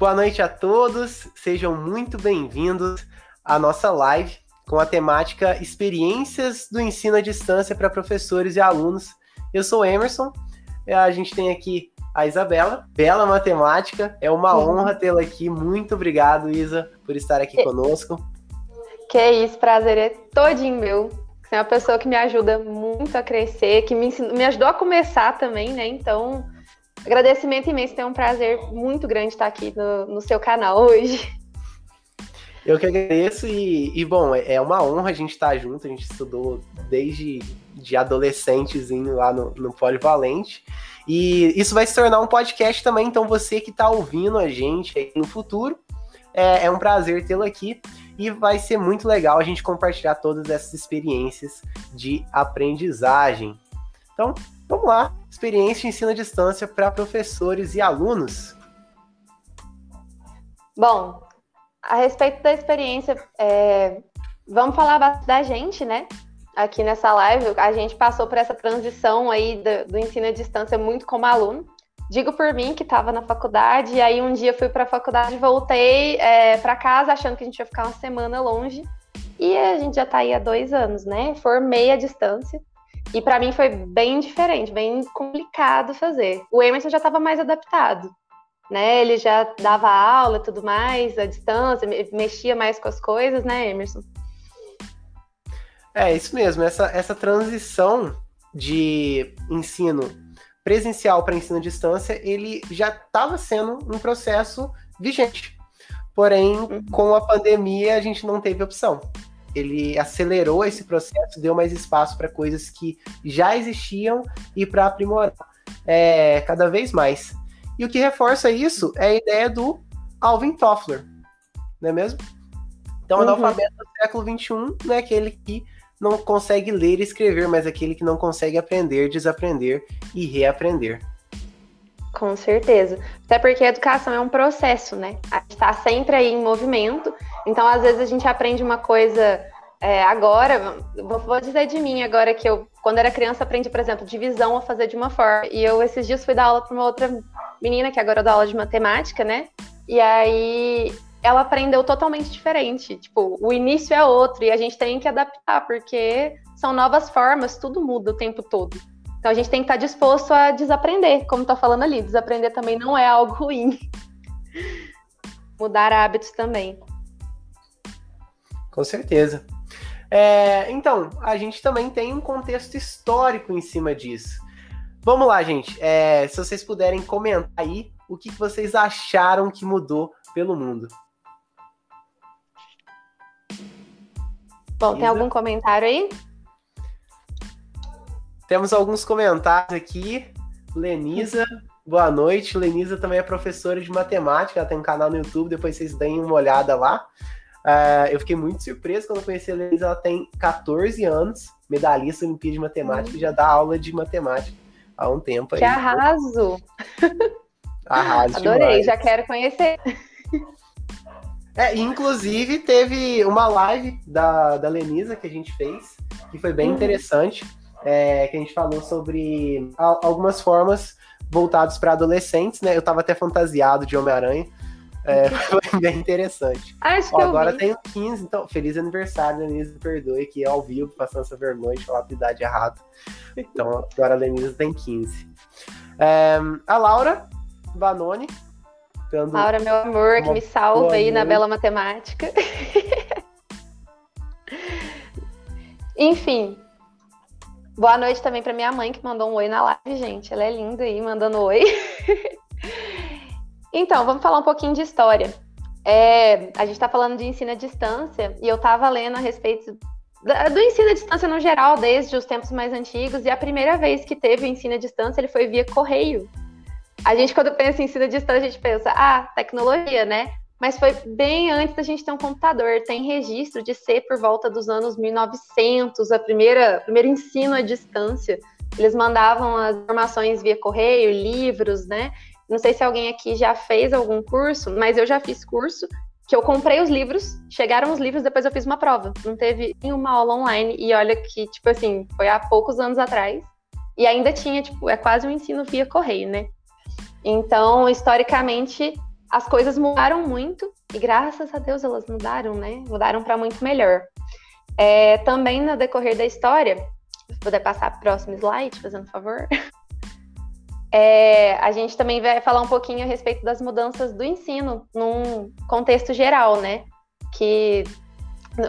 Boa noite a todos, sejam muito bem-vindos à nossa live com a temática Experiências do Ensino à Distância para Professores e Alunos. Eu sou Emerson, a gente tem aqui a Isabela, bela matemática, é uma uhum. honra tê-la aqui. Muito obrigado, Isa, por estar aqui que... conosco. Que isso, prazer é todinho meu. Você é uma pessoa que me ajuda muito a crescer, que me, ensinou, me ajudou a começar também, né? Então, agradecimento imenso, tem um prazer muito grande estar aqui no, no seu canal hoje. Eu que agradeço e, e, bom, é, é uma honra a gente estar junto, a gente estudou desde de adolescentezinho lá no, no Polivalente. E isso vai se tornar um podcast também, então você que está ouvindo a gente aí no futuro, é, é um prazer tê-lo aqui e vai ser muito legal a gente compartilhar todas essas experiências de aprendizagem. Então, vamos lá, experiência de ensino à distância para professores e alunos. Bom, a respeito da experiência, é, vamos falar da gente, né? Aqui nessa live, a gente passou por essa transição aí do, do ensino à distância muito como aluno. Digo por mim que estava na faculdade, e aí um dia fui para a faculdade, voltei é, para casa achando que a gente ia ficar uma semana longe. E a gente já está aí há dois anos, né? Formei à distância. E para mim foi bem diferente, bem complicado fazer. O Emerson já estava mais adaptado, né? Ele já dava aula e tudo mais, à distância, mexia mais com as coisas, né, Emerson? É, isso mesmo. Essa, essa transição de ensino presencial para ensino à distância, ele já estava sendo um processo vigente. Porém, uhum. com a pandemia, a gente não teve opção. Ele acelerou esse processo, deu mais espaço para coisas que já existiam e para aprimorar é, cada vez mais. E o que reforça isso é a ideia do Alvin Toffler, não é mesmo? Então, o uhum. analfabeto do século XXI não é aquele que não consegue ler e escrever, mas aquele que não consegue aprender, desaprender e reaprender. Com certeza. Até porque a educação é um processo, né? A gente está sempre aí em movimento. Então, às vezes, a gente aprende uma coisa é, agora. Vou dizer de mim agora que eu, quando era criança, aprendi, por exemplo, divisão a fazer de uma forma. E eu, esses dias, fui dar aula para uma outra menina, que agora dá aula de matemática, né? E aí ela aprendeu totalmente diferente. Tipo, o início é outro e a gente tem que adaptar, porque são novas formas, tudo muda o tempo todo. Então a gente tem que estar disposto a desaprender, como tá falando ali. Desaprender também não é algo ruim. Mudar hábitos também. Com certeza. É, então, a gente também tem um contexto histórico em cima disso. Vamos lá, gente. É, se vocês puderem comentar aí o que vocês acharam que mudou pelo mundo. Bom, tem algum comentário aí? Temos alguns comentários aqui. Lenisa, boa noite. Lenisa também é professora de matemática, ela tem um canal no YouTube, depois vocês deem uma olhada lá. Uh, eu fiquei muito surpreso quando conheci a Lenisa, ela tem 14 anos, medalhista Olimpíada de Matemática, e já dá aula de matemática há um tempo. Que aí. arraso! Arraso Adorei, demais. já quero conhecer. É, inclusive teve uma live da, da Lenisa que a gente fez, que foi bem uhum. interessante, é, que a gente falou sobre algumas formas voltadas para adolescentes, né? Eu tava até fantasiado de Homem-Aranha. É, foi bem interessante. Acho Ó, que agora tenho 15, então feliz aniversário, Lenisa, perdoe aqui ao vivo, passando essa vergonha de falar a idade errada. Então agora a Lenisa tem 15. É, a Laura Vanoni Dando Laura, meu amor, que me salva aí na bela matemática. Enfim. Boa noite também para minha mãe, que mandou um oi na live, gente. Ela é linda aí, mandando oi. então, vamos falar um pouquinho de história. É, a gente está falando de ensino à distância e eu estava lendo a respeito do ensino à distância no geral, desde os tempos mais antigos, e a primeira vez que teve o ensino à distância ele foi via correio. A gente, quando pensa em ensino à distância, a gente pensa, ah, tecnologia, né? Mas foi bem antes da gente ter um computador. Tem registro de ser por volta dos anos 1900, a primeira primeiro ensino à distância. Eles mandavam as informações via correio, livros, né? Não sei se alguém aqui já fez algum curso, mas eu já fiz curso que eu comprei os livros, chegaram os livros, depois eu fiz uma prova. Não teve nenhuma aula online e olha que, tipo assim, foi há poucos anos atrás. E ainda tinha, tipo, é quase um ensino via correio, né? Então, historicamente, as coisas mudaram muito e graças a Deus elas mudaram, né? Mudaram para muito melhor. É, também no decorrer da história, se puder passar para o próximo slide, fazendo favor. É, a gente também vai falar um pouquinho a respeito das mudanças do ensino num contexto geral, né? Que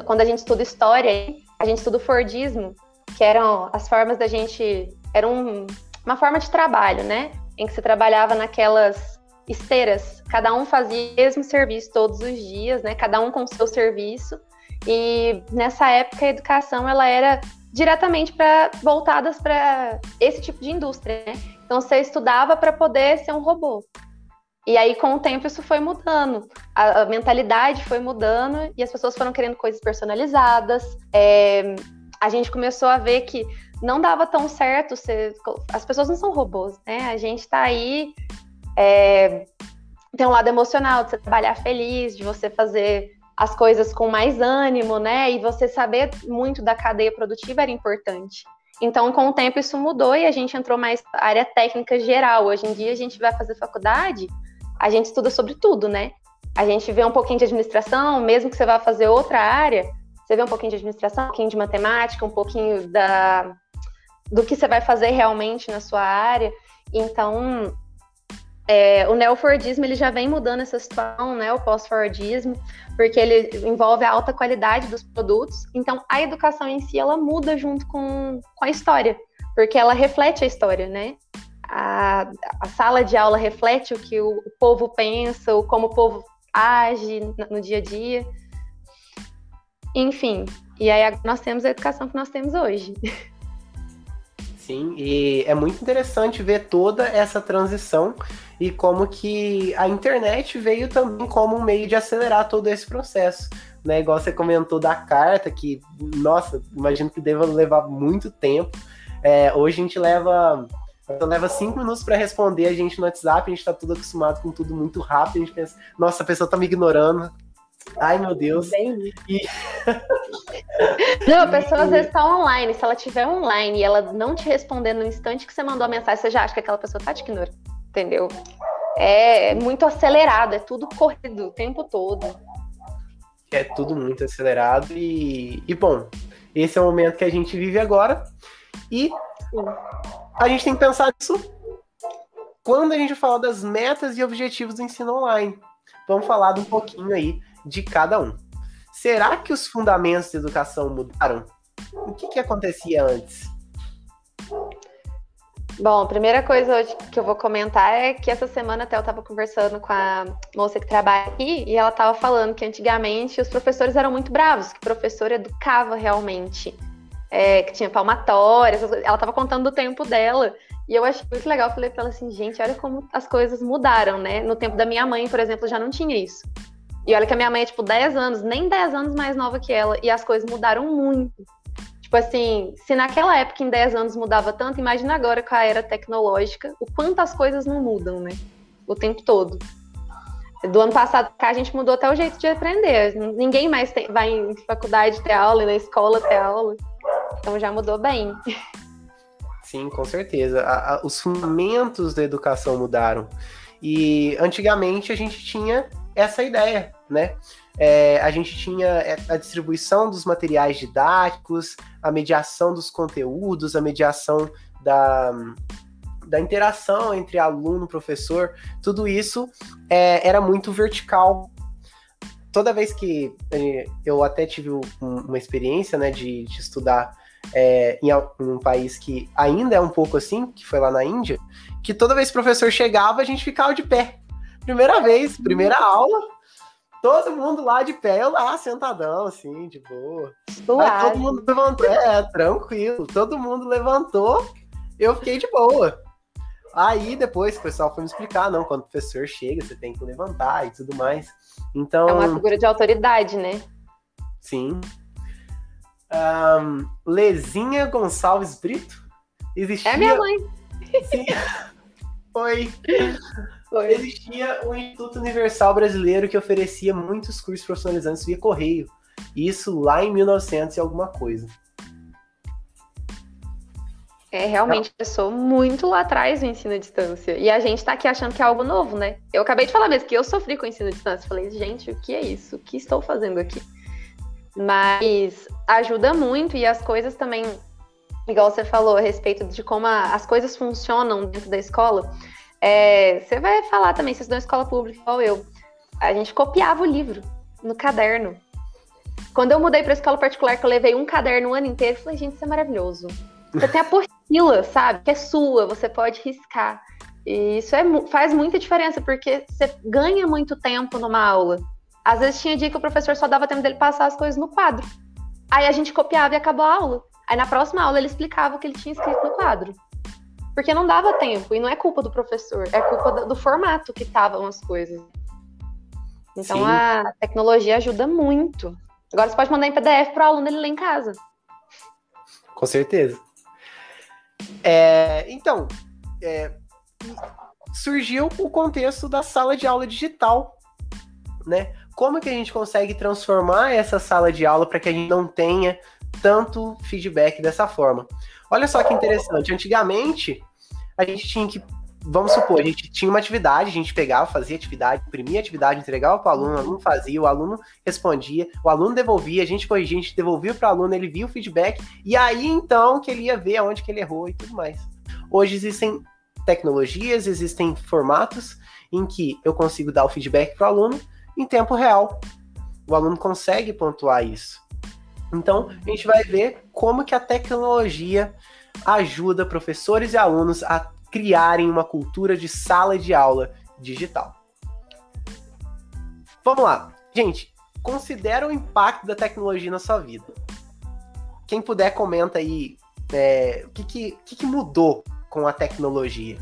quando a gente estuda história, a gente estuda o Fordismo, que eram as formas da gente. Era um, uma forma de trabalho, né? Em que você trabalhava naquelas esteiras, cada um fazia o mesmo serviço todos os dias, né? Cada um com o seu serviço. E nessa época a educação ela era diretamente para voltadas para esse tipo de indústria, né? Então você estudava para poder ser um robô. E aí, com o tempo, isso foi mudando. A, a, mentalidade foi mudando e as pessoas foram querendo coisas personalizadas. É, a gente começou a ver que não dava tão certo ser. As pessoas não são robôs, né? A gente está aí. É, tem um lado emocional de você trabalhar feliz, de você fazer as coisas com mais ânimo, né? E você saber muito da cadeia produtiva era importante. Então, com o tempo, isso mudou e a gente entrou mais na área técnica geral. Hoje em dia, a gente vai fazer faculdade, a gente estuda sobre tudo, né? A gente vê um pouquinho de administração, mesmo que você vá fazer outra área, você vê um pouquinho de administração, um pouquinho de matemática, um pouquinho da, do que você vai fazer realmente na sua área. Então, é, o neofordismo ele já vem mudando essa situação, né? O pós-fordismo, porque ele envolve a alta qualidade dos produtos. Então, a educação em si ela muda junto com, com a história, porque ela reflete a história, né? A, a sala de aula reflete o que o, o povo pensa, o como o povo age no, no dia a dia. Enfim, e aí nós temos a educação que nós temos hoje. Sim, e é muito interessante ver toda essa transição e como que a internet veio também como um meio de acelerar todo esse processo. Né, igual você comentou da carta, que, nossa, imagino que deva levar muito tempo. É, hoje a gente leva leva cinco minutos para responder a gente no WhatsApp, a gente está tudo acostumado com tudo muito rápido, a gente pensa, nossa, a pessoa tá me ignorando. Ai, meu Deus. E... Não, a pessoa às vezes está online. Se ela estiver online e ela não te responder no instante que você mandou a mensagem, você já acha que aquela pessoa tá te ignorando entendeu? É muito acelerado, é tudo corrido o tempo todo. É tudo muito acelerado e, e bom, esse é o momento que a gente vive agora e Sim. a gente tem que pensar nisso quando a gente fala das metas e objetivos do ensino online. Vamos falar um pouquinho aí de cada um. Será que os fundamentos da educação mudaram? O que, que acontecia antes? Bom, a primeira coisa hoje que eu vou comentar é que essa semana até eu estava conversando com a moça que trabalha aqui e ela estava falando que antigamente os professores eram muito bravos, que o professor educava realmente, é, que tinha palmatórias, ela estava contando do tempo dela. E eu achei muito legal, falei para ela assim, gente, olha como as coisas mudaram, né? No tempo da minha mãe, por exemplo, já não tinha isso. E olha que a minha mãe é tipo 10 anos, nem 10 anos mais nova que ela, e as coisas mudaram muito. Tipo assim, se naquela época, em 10 anos, mudava tanto, imagina agora com a era tecnológica, o quanto as coisas não mudam, né? O tempo todo. Do ano passado cá, a gente mudou até o jeito de aprender. Ninguém mais tem, vai em faculdade ter aula, na escola ter aula. Então já mudou bem. Sim, com certeza. A, a, os fundamentos da educação mudaram. E antigamente a gente tinha essa ideia, né? É, a gente tinha é, a distribuição dos materiais didáticos, a mediação dos conteúdos, a mediação da, da interação entre aluno e professor, tudo isso é, era muito vertical. Toda vez que é, eu até tive uma experiência né, de, de estudar é, em, um país que ainda é um pouco assim, que foi lá na Índia, que toda vez que o professor chegava, a gente ficava de pé. Primeira vez, primeira aula, todo mundo lá de pé, eu lá sentadão, assim, de boa. Aí todo mundo levantou, é, tranquilo, todo mundo levantou, eu fiquei de boa. Aí depois o pessoal foi me explicar, não, quando o professor chega, você tem que levantar e tudo mais. Então. É uma figura de autoridade, né? Sim. Um, Lezinha Gonçalves Brito? Existia... É minha mãe. Sim. Foi. Foi. Existia o Instituto Universal Brasileiro que oferecia muitos cursos profissionalizantes via correio. Isso lá em 1900 e alguma coisa. É, realmente, começou muito lá atrás o ensino à distância. E a gente tá aqui achando que é algo novo, né? Eu acabei de falar mesmo que eu sofri com o ensino à distância. Falei, gente, o que é isso? O que estou fazendo aqui? Mas ajuda muito e as coisas também, igual você falou a respeito de como a, as coisas funcionam dentro da escola. É, você vai falar também, se estudou em escola pública igual eu. A gente copiava o livro no caderno. Quando eu mudei para escola particular, que eu levei um caderno o ano inteiro, eu falei, gente, isso é maravilhoso. Você tem a apostila, sabe? Que é sua, você pode riscar. E isso é, faz muita diferença, porque você ganha muito tempo numa aula. Às vezes tinha dia que o professor só dava tempo dele passar as coisas no quadro. Aí a gente copiava e acabou a aula. Aí na próxima aula ele explicava o que ele tinha escrito no quadro. Porque não dava tempo, e não é culpa do professor, é culpa do, do formato que estavam as coisas. Então Sim. a tecnologia ajuda muito. Agora você pode mandar em PDF para o aluno ele ler em casa. Com certeza. É, então, é, surgiu o contexto da sala de aula digital, né? Como que a gente consegue transformar essa sala de aula para que a gente não tenha tanto feedback dessa forma? Olha só que interessante. Antigamente, a gente tinha que vamos supor, a gente tinha uma atividade, a gente pegava, fazia atividade, imprimia atividade, entregava para o aluno, o aluno fazia, o aluno respondia, o aluno devolvia, a gente corrigia, a gente devolvia para o aluno, ele via o feedback, e aí então que ele ia ver aonde que ele errou e tudo mais. Hoje existem tecnologias, existem formatos em que eu consigo dar o feedback para o aluno em tempo real. O aluno consegue pontuar isso. Então, a gente vai ver como que a tecnologia ajuda professores e alunos a criarem uma cultura de sala de aula digital. Vamos lá. Gente, considera o impacto da tecnologia na sua vida. Quem puder, comenta aí é, o que, que, que, mudou com a tecnologia.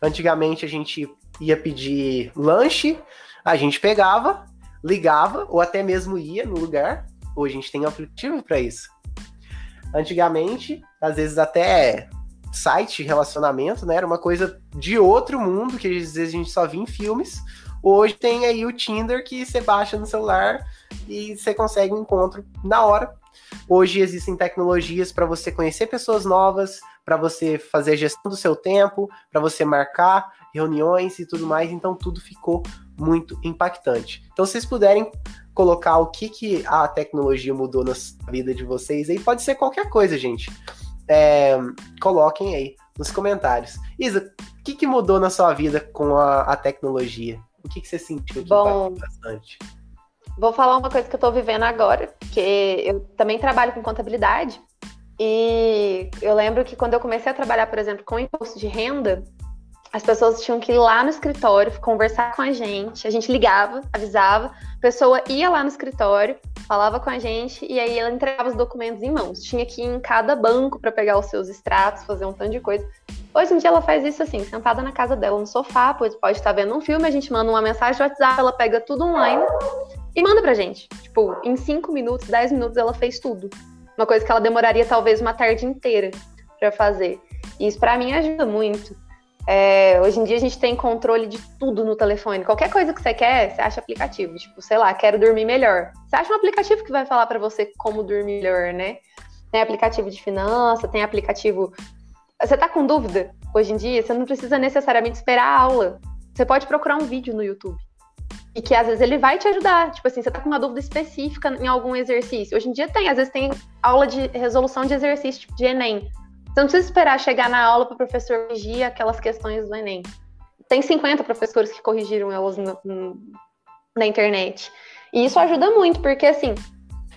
Antigamente a gente ia pedir lanche, a gente pegava, ligava ou até mesmo ia no lugar. Hoje a gente tem aplicativo para isso. Antigamente, às vezes até site relacionamento, né? Era uma coisa de outro mundo, que às vezes a gente só via em filmes. Hoje tem aí o Tinder que você baixa no celular e você consegue um encontro na hora. Hoje existem tecnologias para você conhecer pessoas novas, para você fazer gestão do seu tempo, para você marcar reuniões e tudo mais. Então tudo ficou muito impactante. Então, se vocês puderem colocar o que, que a tecnologia mudou na vida de vocês, aí pode ser qualquer coisa, gente é, coloquem aí nos comentários. Isa, o que, que, mudou na sua vida com a, a tecnologia? O que, que você sentiu que Bom, bastante? Vou falar uma coisa que eu estou vivendo agora, que eu também trabalho com contabilidade. E eu lembro que quando eu comecei a trabalhar, por exemplo, com imposto de renda, as pessoas tinham que ir lá no escritório, conversar com a gente, a gente ligava, avisava, pessoa ia lá no escritório, falava com a gente e aí ela entregava os documentos em mãos. Tinha que ir em cada banco para pegar os seus extratos, fazer um tanto de coisa. Hoje em dia ela faz isso assim, sentada na casa dela no sofá, pois pode estar vendo um filme, a gente manda uma mensagem no WhatsApp, ela pega tudo online e manda pra gente. Tipo, em 5 minutos, 10 minutos ela fez tudo. Uma coisa que ela demoraria talvez uma tarde inteira para fazer. E isso para mim ajuda muito. É, hoje em dia a gente tem controle de tudo no telefone. Qualquer coisa que você quer, você acha aplicativo. Tipo, sei lá, quero dormir melhor. Você acha um aplicativo que vai falar para você como dormir melhor, né? Tem aplicativo de finança, tem aplicativo. Você tá com dúvida hoje em dia? Você não precisa necessariamente esperar a aula. Você pode procurar um vídeo no YouTube. E que às vezes ele vai te ajudar. Tipo assim, você tá com uma dúvida específica em algum exercício. Hoje em dia tem, às vezes tem aula de resolução de exercício, tipo de Enem. Você não precisa esperar chegar na aula para o professor corrigir aquelas questões do Enem. Tem 50 professores que corrigiram elas no, no, na internet. E isso ajuda muito, porque assim,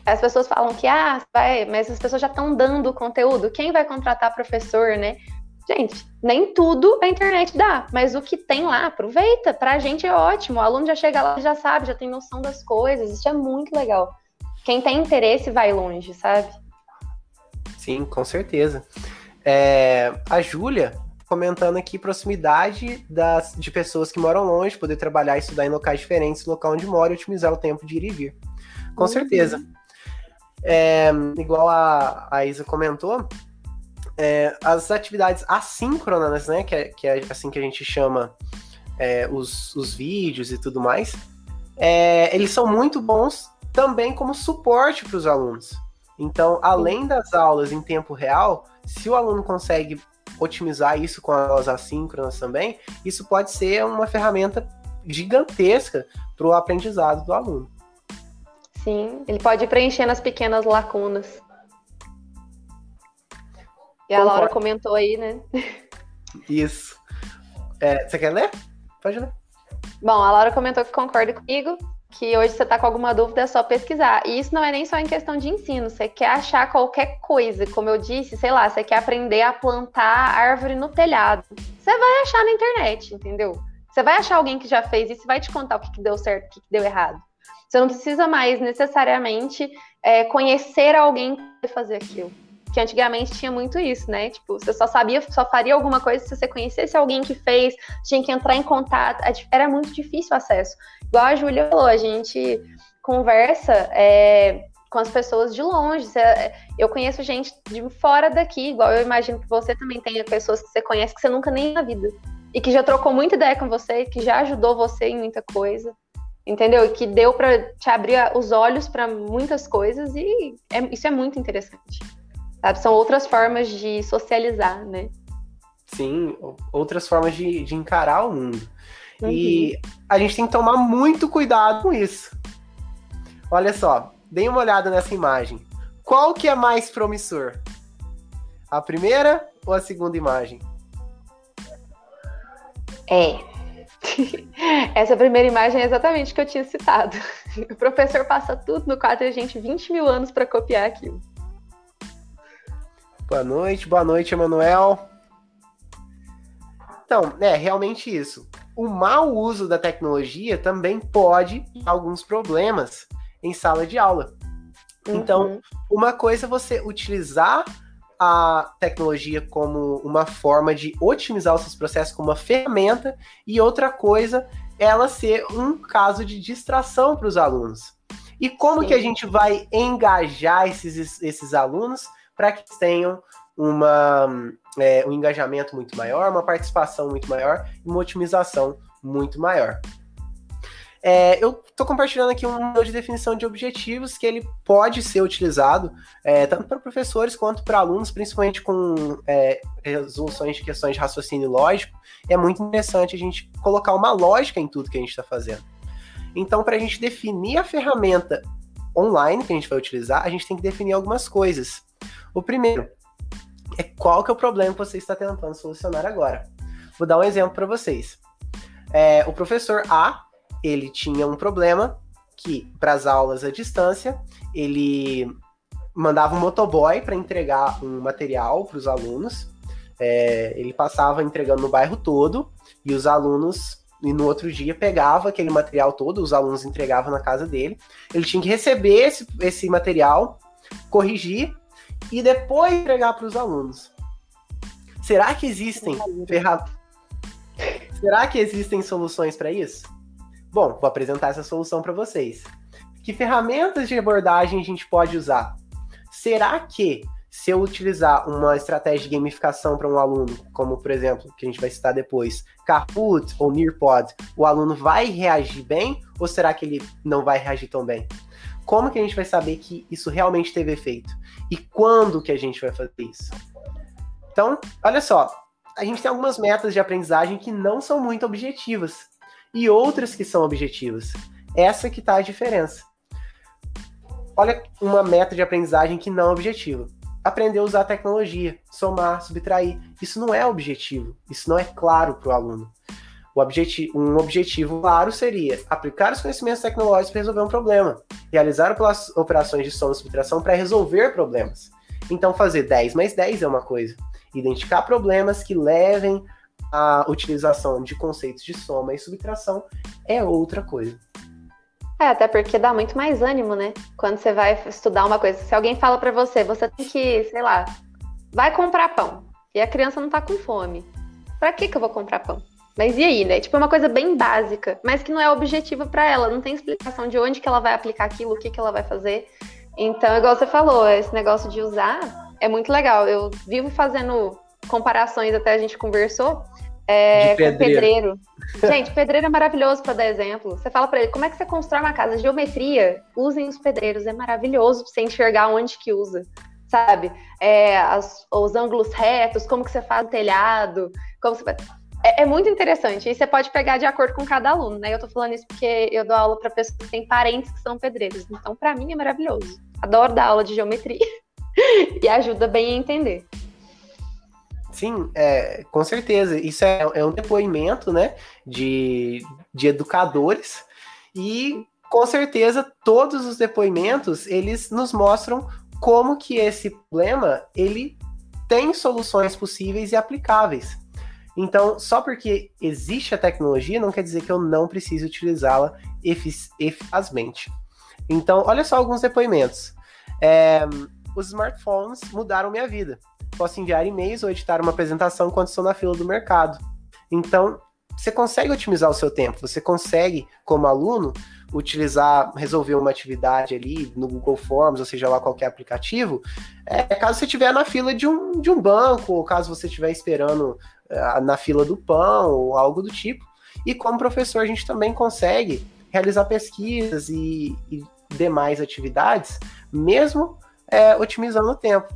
as pessoas falam que, ah, vai, mas as pessoas já estão dando conteúdo. Quem vai contratar professor, né? Gente, nem tudo a internet dá, mas o que tem lá, aproveita. Pra gente é ótimo. O aluno já chega lá, já sabe, já tem noção das coisas. Isso é muito legal. Quem tem interesse vai longe, sabe? Sim, com certeza. É, a Júlia comentando aqui proximidade das, de pessoas que moram longe, poder trabalhar e estudar em locais diferentes do local onde mora e otimizar o tempo de ir e vir. Com uhum. certeza. É, igual a, a Isa comentou, é, as atividades assíncronas, né, que é, que é assim que a gente chama é, os, os vídeos e tudo mais, é, eles são muito bons também como suporte para os alunos. Então, além das aulas em tempo real, se o aluno consegue otimizar isso com as aulas assíncronas também, isso pode ser uma ferramenta gigantesca para o aprendizado do aluno. Sim, ele pode ir preenchendo as pequenas lacunas. E a Laura comentou aí, né? Isso. É, você quer ler? Pode ler. Bom, a Laura comentou que concorda comigo, que hoje você está com alguma dúvida é só pesquisar. E isso não é nem só em questão de ensino, você quer achar qualquer coisa, como eu disse, sei lá, você quer aprender a plantar árvore no telhado. Você vai achar na internet, entendeu? Você vai achar alguém que já fez isso e vai te contar o que, que deu certo, o que, que deu errado. Você não precisa mais necessariamente é, conhecer alguém para fazer aquilo. Que antigamente tinha muito isso, né? Tipo, você só sabia, só faria alguma coisa se você conhecesse alguém que fez, tinha que entrar em contato. Era muito difícil o acesso. Igual a Júlia falou, a gente conversa é, com as pessoas de longe. Eu conheço gente de fora daqui, igual eu imagino que você também tenha pessoas que você conhece que você nunca nem na vida. E que já trocou muita ideia com você, que já ajudou você em muita coisa entendeu? E que deu para te abrir os olhos para muitas coisas e é, isso é muito interessante. Sabe? São outras formas de socializar, né? Sim, outras formas de, de encarar o mundo. Uhum. E a gente tem que tomar muito cuidado com isso. Olha só, dê uma olhada nessa imagem. Qual que é mais promissor? A primeira ou a segunda imagem? É, Essa primeira imagem é exatamente o que eu tinha citado. O professor passa tudo no quadro e a gente 20 mil anos para copiar aquilo. Boa noite, boa noite, Emanuel. Então, é realmente isso. O mau uso da tecnologia também pode ter alguns problemas em sala de aula. Então, uhum. uma coisa é você utilizar a tecnologia como uma forma de otimizar os seus processos, como uma ferramenta, e outra coisa, ela ser um caso de distração para os alunos. E como Sim. que a gente vai engajar esses, esses alunos para que tenham uma, é, um engajamento muito maior, uma participação muito maior e uma otimização muito maior? É, eu estou compartilhando aqui um modelo de definição de objetivos que ele pode ser utilizado é, tanto para professores quanto para alunos, principalmente com é, resoluções de questões de raciocínio lógico. É muito interessante a gente colocar uma lógica em tudo que a gente está fazendo. Então, para a gente definir a ferramenta online que a gente vai utilizar, a gente tem que definir algumas coisas. O primeiro é qual que é o problema que você está tentando solucionar agora. Vou dar um exemplo para vocês. É, o professor A ele tinha um problema que, para as aulas à distância, ele mandava um motoboy para entregar um material para os alunos. É, ele passava entregando no bairro todo e os alunos, e no outro dia, pegava aquele material todo, os alunos entregavam na casa dele. Ele tinha que receber esse, esse material, corrigir e depois entregar para os alunos. Será que existem ferra... Será que existem soluções para isso? Bom, vou apresentar essa solução para vocês. Que ferramentas de abordagem a gente pode usar? Será que se eu utilizar uma estratégia de gamificação para um aluno, como por exemplo, que a gente vai citar depois, Kahoot ou Nearpod, o aluno vai reagir bem ou será que ele não vai reagir tão bem? Como que a gente vai saber que isso realmente teve efeito? E quando que a gente vai fazer isso? Então, olha só, a gente tem algumas metas de aprendizagem que não são muito objetivas e outras que são objetivas. Essa que está a diferença. Olha uma meta de aprendizagem que não é objetiva. Aprender a usar a tecnologia, somar, subtrair. Isso não é objetivo. Isso não é claro para o aluno. Um objetivo claro seria aplicar os conhecimentos tecnológicos para resolver um problema, realizar operações de soma e subtração para resolver problemas. Então, fazer 10 mais 10 é uma coisa, identificar problemas que levem a utilização de conceitos de soma e subtração é outra coisa. É, até porque dá muito mais ânimo, né? Quando você vai estudar uma coisa. Se alguém fala para você, você tem que, sei lá, vai comprar pão. E a criança não tá com fome. Pra que, que eu vou comprar pão? Mas e aí, né? Tipo, é uma coisa bem básica, mas que não é objetiva para ela. Não tem explicação de onde que ela vai aplicar aquilo, o que, que ela vai fazer. Então, igual você falou, esse negócio de usar é muito legal. Eu vivo fazendo comparações, até a gente conversou, é, de pedreiro. pedreiro. Gente, pedreiro é maravilhoso para dar exemplo. Você fala para ele, como é que você constrói uma casa? Geometria, usem os pedreiros, é maravilhoso pra você enxergar onde que usa, sabe? É, as, os ângulos retos, como que você faz o telhado, como você é, é, muito interessante. E você pode pegar de acordo com cada aluno, né? Eu tô falando isso porque eu dou aula para pessoas que têm parentes que são pedreiros. Então, para mim é maravilhoso. Adoro dar aula de geometria e ajuda bem a entender. Sim, é, com certeza. Isso é, é um depoimento, né, de, de educadores e com certeza todos os depoimentos eles nos mostram como que esse problema ele tem soluções possíveis e aplicáveis. Então, só porque existe a tecnologia não quer dizer que eu não precise utilizá-la eficazmente. Então, olha só alguns depoimentos. É, os smartphones mudaram minha vida. Posso enviar e-mails ou editar uma apresentação quando estou na fila do mercado. Então, você consegue otimizar o seu tempo, você consegue, como aluno, utilizar, resolver uma atividade ali no Google Forms, ou seja lá qualquer aplicativo, é, caso você estiver na fila de um, de um banco, ou caso você estiver esperando na fila do pão, ou algo do tipo. E como professor, a gente também consegue realizar pesquisas e, e demais atividades, mesmo é, otimizando o tempo.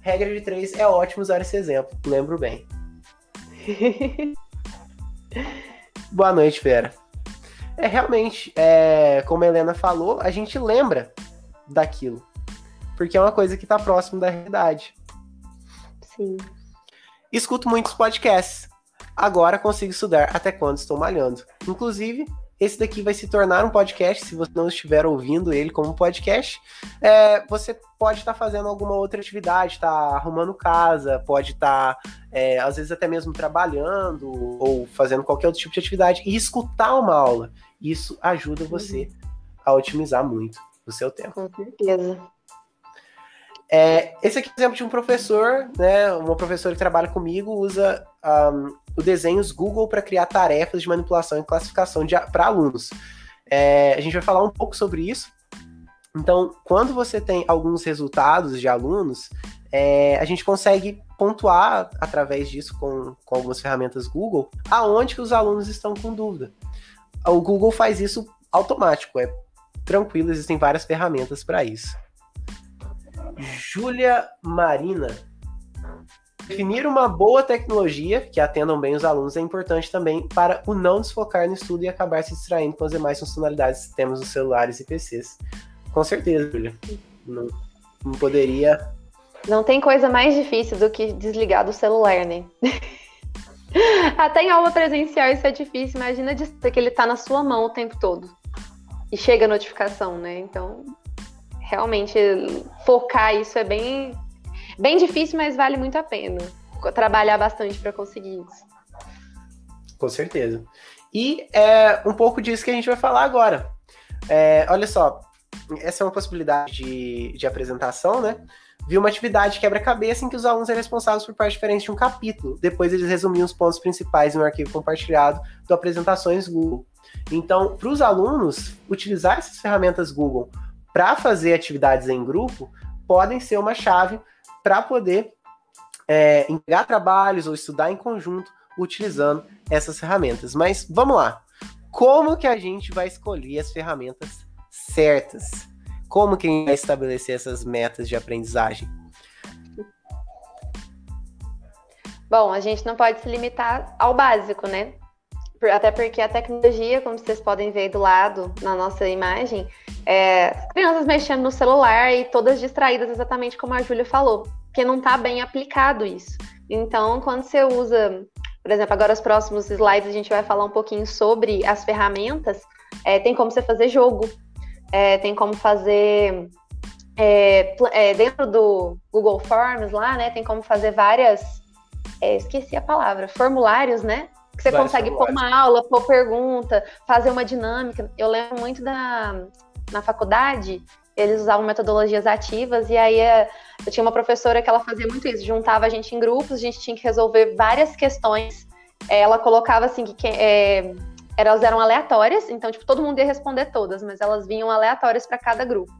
Regra de três é ótimo usar esse exemplo, lembro bem. Boa noite, Vera. É realmente, é, como a Helena falou, a gente lembra daquilo. Porque é uma coisa que está próximo da realidade. Sim. Escuto muitos podcasts. Agora consigo estudar até quando estou malhando. Inclusive, esse daqui vai se tornar um podcast, se você não estiver ouvindo ele como podcast. É, você pode estar tá fazendo alguma outra atividade, estar tá arrumando casa, pode estar, tá, é, às vezes, até mesmo trabalhando ou fazendo qualquer outro tipo de atividade e escutar uma aula. Isso ajuda você uhum. a otimizar muito o seu tempo. Com certeza. É, esse aqui é um exemplo de um professor, né? Uma professora que trabalha comigo usa um, o desenhos Google para criar tarefas de manipulação e classificação para alunos. É, a gente vai falar um pouco sobre isso. Então, quando você tem alguns resultados de alunos, é, a gente consegue pontuar através disso com, com algumas ferramentas Google aonde que os alunos estão com dúvida. O Google faz isso automático, é tranquilo, existem várias ferramentas para isso. Júlia Marina. Definir uma boa tecnologia que atendam bem os alunos é importante também para o não desfocar no estudo e acabar se distraindo com as demais funcionalidades que temos nos celulares e PCs. Com certeza, Júlia. Não, não poderia. Não tem coisa mais difícil do que desligar do celular, né? Até em aula presencial isso é difícil. Imagina que ele tá na sua mão o tempo todo. E chega a notificação, né? Então, realmente focar isso é bem, bem difícil, mas vale muito a pena. Trabalhar bastante para conseguir isso. Com certeza. E é um pouco disso que a gente vai falar agora. É, olha só, essa é uma possibilidade de, de apresentação, né? Vi uma atividade quebra-cabeça em que os alunos eram responsáveis por partes diferentes de um capítulo. Depois eles resumiam os pontos principais em um arquivo compartilhado do Apresentações Google. Então, para os alunos, utilizar essas ferramentas Google para fazer atividades em grupo podem ser uma chave para poder é, entregar trabalhos ou estudar em conjunto utilizando essas ferramentas. Mas vamos lá. Como que a gente vai escolher as ferramentas certas? Como que a gente vai estabelecer essas metas de aprendizagem? Bom, a gente não pode se limitar ao básico, né? Até porque a tecnologia, como vocês podem ver do lado na nossa imagem, é, crianças mexendo no celular e todas distraídas, exatamente como a Júlia falou, porque não está bem aplicado isso. Então, quando você usa, por exemplo, agora os próximos slides a gente vai falar um pouquinho sobre as ferramentas, é, tem como você fazer jogo, é, tem como fazer é, é, dentro do Google Forms lá, né? Tem como fazer várias, é, esqueci a palavra, formulários, né? Que você consegue pôr uma aula, pôr pergunta, fazer uma dinâmica. Eu lembro muito da na faculdade, eles usavam metodologias ativas, e aí eh, eu tinha uma professora que ela fazia muito isso, juntava a gente em grupos, a gente tinha que resolver várias questões. Ela colocava assim que é, elas eram aleatórias, então tipo, todo mundo ia responder todas, mas elas vinham aleatórias para cada grupo.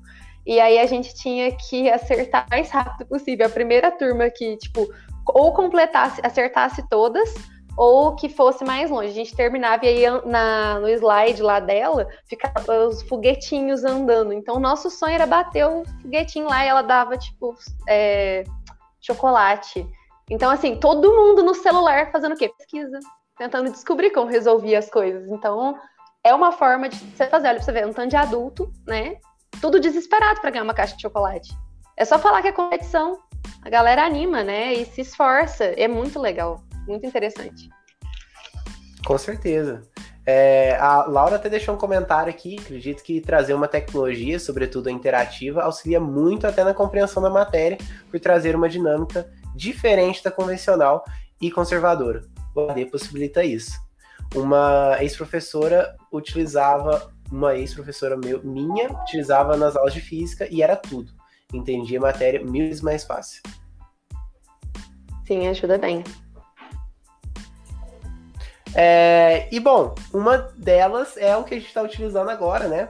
E aí a gente tinha que acertar o mais rápido possível. A primeira turma que, tipo, ou completasse, acertasse todas, ou que fosse mais longe. A gente terminava e aí na, no slide lá dela ficava os foguetinhos andando. Então, o nosso sonho era bater o foguetinho lá e ela dava, tipo, é, chocolate. Então, assim, todo mundo no celular fazendo o quê? Pesquisa, tentando descobrir como resolvia as coisas. Então, é uma forma de você fazer. Olha, pra você ver, um tanto de adulto, né? Tudo desesperado para ganhar uma caixa de chocolate. É só falar que é competição. A galera anima, né? E se esforça. É muito legal muito interessante. Com certeza. É, a Laura até deixou um comentário aqui, acredito que trazer uma tecnologia, sobretudo a interativa, auxilia muito até na compreensão da matéria, por trazer uma dinâmica diferente da convencional e conservadora. O AD possibilita isso. Uma ex-professora utilizava, uma ex-professora minha utilizava nas aulas de física e era tudo. Entendia a matéria mil vezes mais fácil. Sim, ajuda bem. É, e bom, uma delas é o que a gente está utilizando agora, né?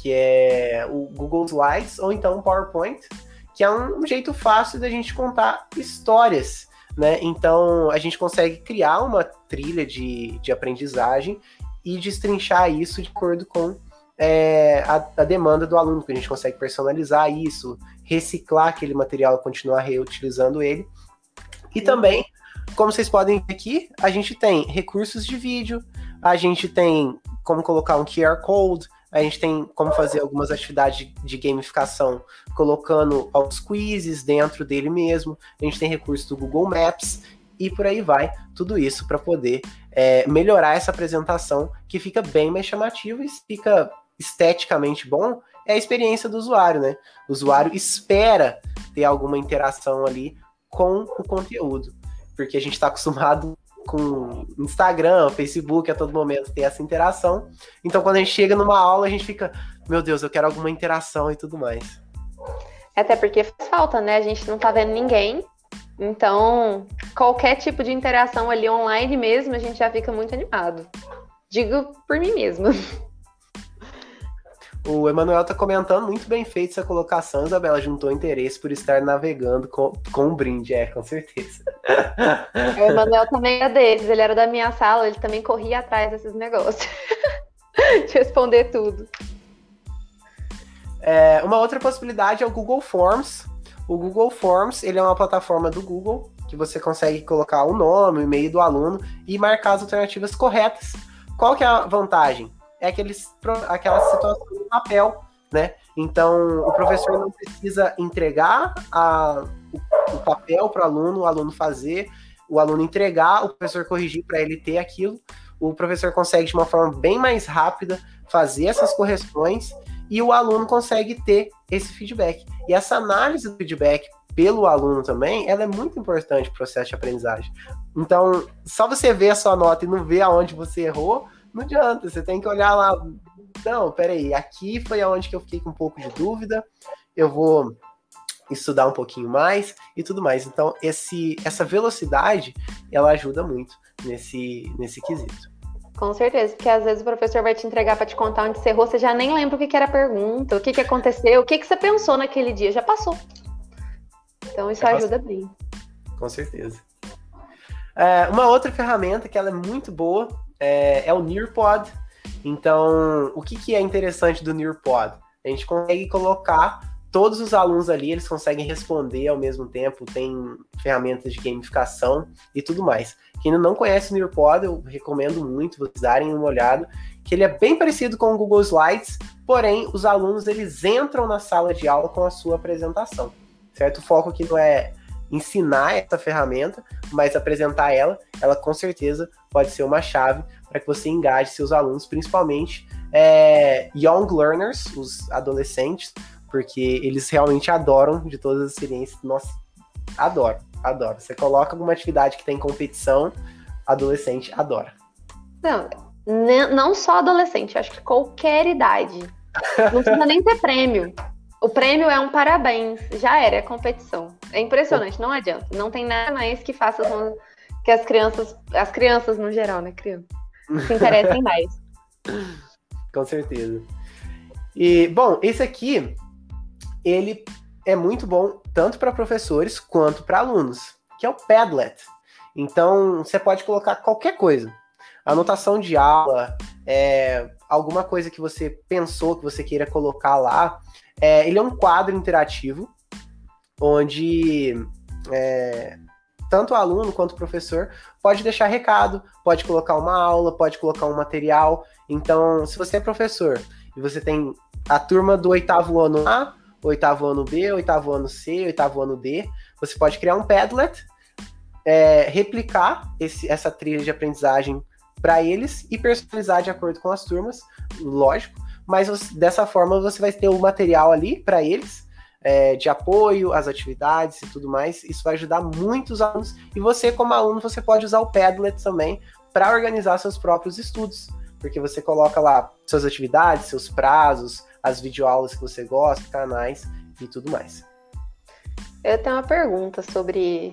Que é o Google Slides ou então o PowerPoint, que é um jeito fácil da gente contar histórias, né? Então a gente consegue criar uma trilha de, de aprendizagem e destrinchar isso de acordo com é, a, a, demanda do aluno, que a gente consegue personalizar isso, reciclar aquele material, continuar reutilizando ele. E também como vocês podem ver aqui, a gente tem recursos de vídeo, a gente tem como colocar um QR Code, a gente tem como fazer algumas atividades de gamificação colocando os quizzes dentro dele mesmo, a gente tem recursos do Google Maps e por aí vai, tudo isso para poder é, melhorar essa apresentação que fica bem mais chamativa e fica esteticamente bom, é a experiência do usuário, né? O usuário espera ter alguma interação ali com o conteúdo porque a gente está acostumado com Instagram, Facebook, a todo momento ter essa interação. Então, quando a gente chega numa aula, a gente fica, meu Deus, eu quero alguma interação e tudo mais. Até porque faz falta, né? A gente não tá vendo ninguém. Então, qualquer tipo de interação ali online mesmo, a gente já fica muito animado. Digo por mim mesma. O Emanuel tá comentando muito bem feito essa colocação, Isabela juntou interesse por estar navegando com, com um brinde, é, com certeza. O Emanuel também era deles, ele era da minha sala, ele também corria atrás desses negócios. de responder tudo. É, uma outra possibilidade é o Google Forms. O Google Forms, ele é uma plataforma do Google que você consegue colocar o nome, o e-mail do aluno e marcar as alternativas corretas. Qual que é a vantagem? É aqueles, aquela situação no papel, né? Então, o professor não precisa entregar a, o, o papel para o aluno, o aluno fazer, o aluno entregar, o professor corrigir para ele ter aquilo. O professor consegue, de uma forma bem mais rápida, fazer essas correções e o aluno consegue ter esse feedback. E essa análise do feedback pelo aluno também, ela é muito importante para o processo de aprendizagem. Então, só você ver a sua nota e não ver aonde você errou, não adianta, você tem que olhar lá. Não, peraí, aqui foi aonde que eu fiquei com um pouco de dúvida. Eu vou estudar um pouquinho mais e tudo mais. Então, esse, essa velocidade, ela ajuda muito nesse, nesse quesito. Com certeza, porque às vezes o professor vai te entregar para te contar onde você errou, você já nem lembra o que, que era a pergunta, o que, que aconteceu, o que, que você pensou naquele dia, já passou. Então isso ajuda bem. Com certeza. É, uma outra ferramenta que ela é muito boa é, é o Nearpod. Então, o que, que é interessante do Nearpod? A gente consegue colocar todos os alunos ali, eles conseguem responder ao mesmo tempo, tem ferramentas de gamificação e tudo mais. Quem ainda não conhece o Nearpod, eu recomendo muito vocês darem uma olhada, que ele é bem parecido com o Google Slides, porém os alunos eles entram na sala de aula com a sua apresentação, certo? O foco aqui não é ensinar essa ferramenta, mas apresentar ela, ela com certeza pode ser uma chave para que você engaje seus alunos, principalmente é, young learners, os adolescentes, porque eles realmente adoram de todas as experiências. Nossa, adoro, adoro. Você coloca alguma atividade que tem competição, adolescente adora. Não, não só adolescente, acho que qualquer idade. Não precisa nem ter prêmio. O prêmio é um parabéns, já era, é competição. É impressionante, não adianta. Não tem nada mais que faça que as crianças, as crianças no geral, né, criança, se interessem mais. Com certeza. E, bom, esse aqui, ele é muito bom tanto para professores quanto para alunos, que é o Padlet. Então, você pode colocar qualquer coisa. Anotação de aula, é, alguma coisa que você pensou que você queira colocar lá. É, ele é um quadro interativo, onde é, tanto o aluno quanto o professor pode deixar recado, pode colocar uma aula, pode colocar um material. Então, se você é professor e você tem a turma do oitavo ano A, oitavo ano B, oitavo ano C, oitavo ano D, você pode criar um Padlet, é, replicar esse, essa trilha de aprendizagem para eles e personalizar de acordo com as turmas, lógico, mas você, dessa forma você vai ter o material ali para eles, é, de apoio às atividades e tudo mais. Isso vai ajudar muito os alunos. E você, como aluno, você pode usar o Padlet também para organizar seus próprios estudos. Porque você coloca lá suas atividades, seus prazos, as videoaulas que você gosta, canais e tudo mais. Eu tenho uma pergunta sobre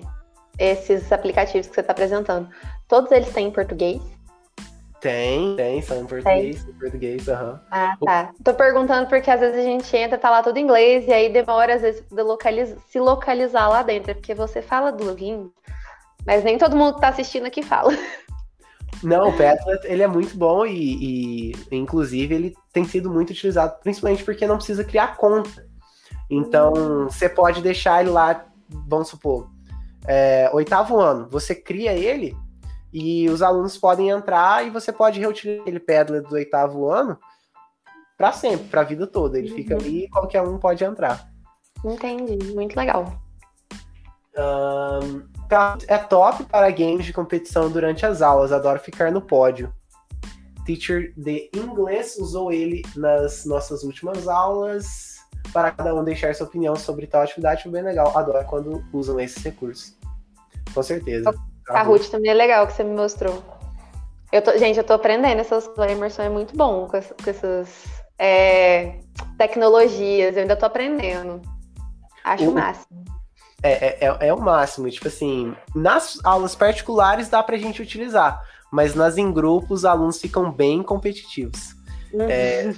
esses aplicativos que você está apresentando. Todos eles têm em português? Tem, tem, são em português, tem. em português, aham. Uhum. Ah, tá. Tô perguntando porque às vezes a gente entra, tá lá tudo em inglês, e aí demora, às vezes, de localiz... se localizar lá dentro, é porque você fala duas línguas, mas nem todo mundo que tá assistindo aqui fala. Não, o Padlet, ele é muito bom e, e, inclusive, ele tem sido muito utilizado, principalmente porque não precisa criar conta. Então, hum. você pode deixar ele lá, vamos supor, é, oitavo ano, você cria ele e os alunos podem entrar e você pode reutilizar aquele Padlet do oitavo ano para sempre, para a vida toda. Ele uhum. fica ali e qualquer um pode entrar. Entendi, muito legal. Um, é top para games de competição durante as aulas, adoro ficar no pódio. Teacher de inglês usou ele nas nossas últimas aulas para cada um deixar sua opinião sobre tal atividade, foi bem legal. Adoro quando usam esses recursos. Com certeza. Kahoot também é legal que você me mostrou. Eu tô, gente, eu tô aprendendo essas. A imersão é muito bom com, com essas é, tecnologias. Eu ainda tô aprendendo. Acho o máximo. É, é, é, é, o máximo. Tipo assim, nas aulas particulares dá pra gente utilizar, mas nas em grupos os alunos ficam bem competitivos. Uhum. É,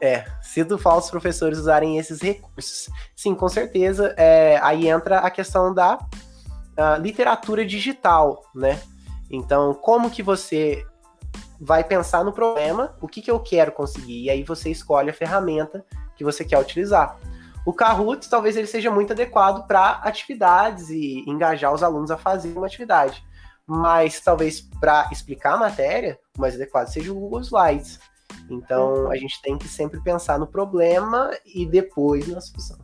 é, sinto falta os professores usarem esses recursos. Sim, com certeza. É, aí entra a questão da a literatura digital, né? Então, como que você vai pensar no problema, o que, que eu quero conseguir, e aí você escolhe a ferramenta que você quer utilizar. O Kahoot talvez ele seja muito adequado para atividades e engajar os alunos a fazer uma atividade. Mas talvez para explicar a matéria, o mais adequado seja o Google Slides. Então a gente tem que sempre pensar no problema e depois na solução.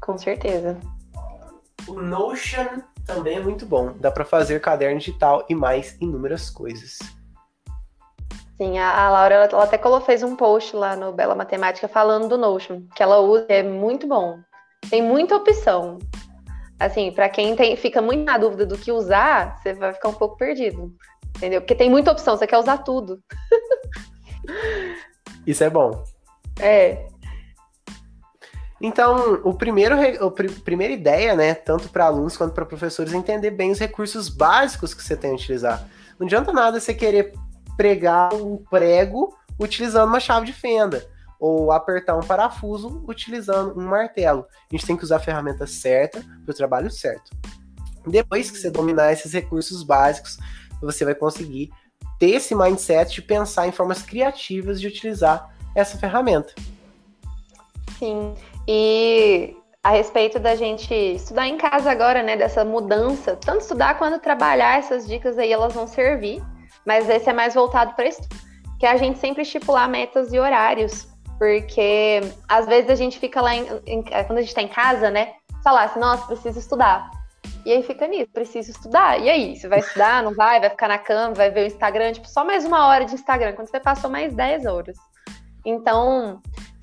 Com certeza. O Notion também é muito bom. Dá para fazer caderno digital e mais inúmeras coisas. Sim, a, Laura ela, ela até fez um post lá no Bela Matemática falando do Notion, que ela usa, é muito bom. Tem muita opção. Assim, para quem tem, fica muito na dúvida do que usar, você vai ficar um pouco perdido. Entendeu? Porque tem muita opção, você quer usar tudo. Isso é bom. É. Então, o primeiro, a primeira ideia, né, tanto para alunos quanto para professores, é entender bem os recursos básicos que você tem a utilizar. Não adianta nada você querer pregar um prego utilizando uma chave de fenda, ou apertar um parafuso utilizando um martelo. A gente tem que usar a ferramenta certa para o trabalho certo. Depois que você dominar esses recursos básicos, você vai conseguir ter esse mindset de pensar em formas criativas de utilizar essa ferramenta. Sim. E a respeito da gente estudar em casa agora, né, dessa mudança, tanto estudar quanto trabalhar, essas dicas aí elas vão servir, mas esse é mais voltado para isso, que é a gente sempre estipular metas e horários, porque às vezes a gente fica lá, em, em, quando a gente está em casa, né, falar assim, nossa, preciso estudar. E aí fica nisso, preciso estudar. E aí, você vai estudar, não vai, vai ficar na cama, vai ver o Instagram, tipo, só mais uma hora de Instagram, quando você passou mais 10 horas. Então,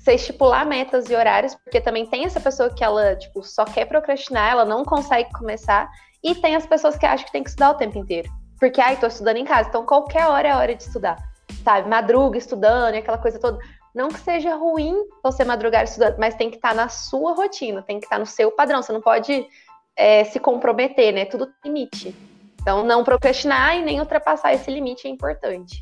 você estipular metas e horários, porque também tem essa pessoa que ela, tipo, só quer procrastinar, ela não consegue começar, e tem as pessoas que acham que tem que estudar o tempo inteiro. Porque, ai, tô estudando em casa, então qualquer hora é hora de estudar, sabe? Madruga estudando e aquela coisa toda. Não que seja ruim você madrugar estudando, mas tem que estar tá na sua rotina, tem que estar tá no seu padrão. Você não pode é, se comprometer, né? Tudo tem limite. Então, não procrastinar e nem ultrapassar esse limite é importante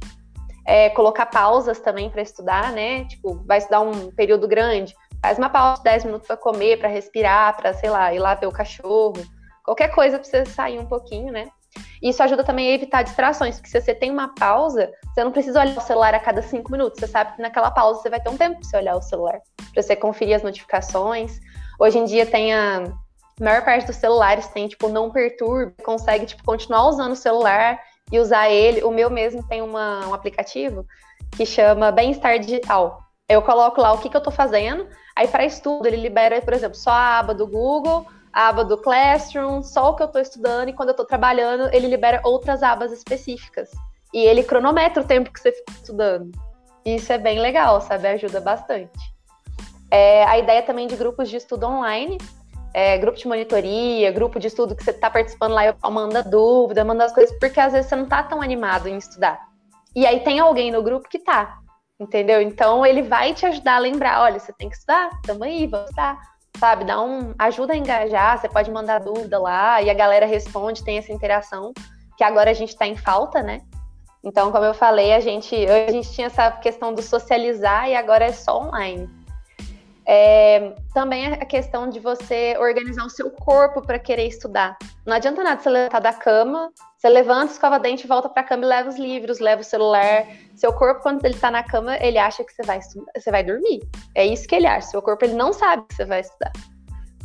é, colocar pausas também para estudar, né? Tipo, vai estudar um período grande, faz uma pausa de 10 minutos para comer, para respirar, para, sei lá, ir lá ver o cachorro. Qualquer coisa para você sair um pouquinho, né? Isso ajuda também a evitar distrações, porque se você tem uma pausa, você não precisa olhar o celular a cada cinco minutos. Você sabe que naquela pausa você vai ter um tempo para você olhar o celular, para você conferir as notificações. Hoje em dia tem a, a maior parte dos celulares tem tipo não perturbe, consegue tipo continuar usando o celular e usar ele. O meu mesmo tem uma, um aplicativo que chama Bem-Estar Digital. Eu coloco lá o que, que eu estou fazendo, aí para estudo ele libera, por exemplo, só a aba do Google a aba do Classroom, só o que eu estou estudando, e quando eu estou trabalhando, ele libera outras abas específicas. E ele cronometra o tempo que você fica estudando. Isso é bem legal, sabe? Ajuda bastante. É, a ideia também de grupos de estudo online, é, grupo de monitoria, grupo de estudo que você está participando lá, manda dúvida, manda as coisas, porque às vezes você não está tão animado em estudar. E aí tem alguém no grupo que tá, entendeu? Então ele vai te ajudar a lembrar, olha, você tem que estudar, tamo aí, vamos estudar sabe? Dá um ajuda a engajar, você pode mandar dúvida lá e a galera responde, tem essa interação, que agora a gente está em falta, né? Então, como eu falei, a gente, a gente tinha essa questão do socializar e agora é só online. É, também a questão de você organizar o seu corpo para querer estudar. Não adianta nada você levantar da cama, você levanta, escova dente, volta para a cama e leva os livros, leva o celular. Seu corpo, quando ele está na cama, ele acha que você vai estudar, você vai dormir. É isso que ele acha. Seu corpo ele não sabe que você vai estudar.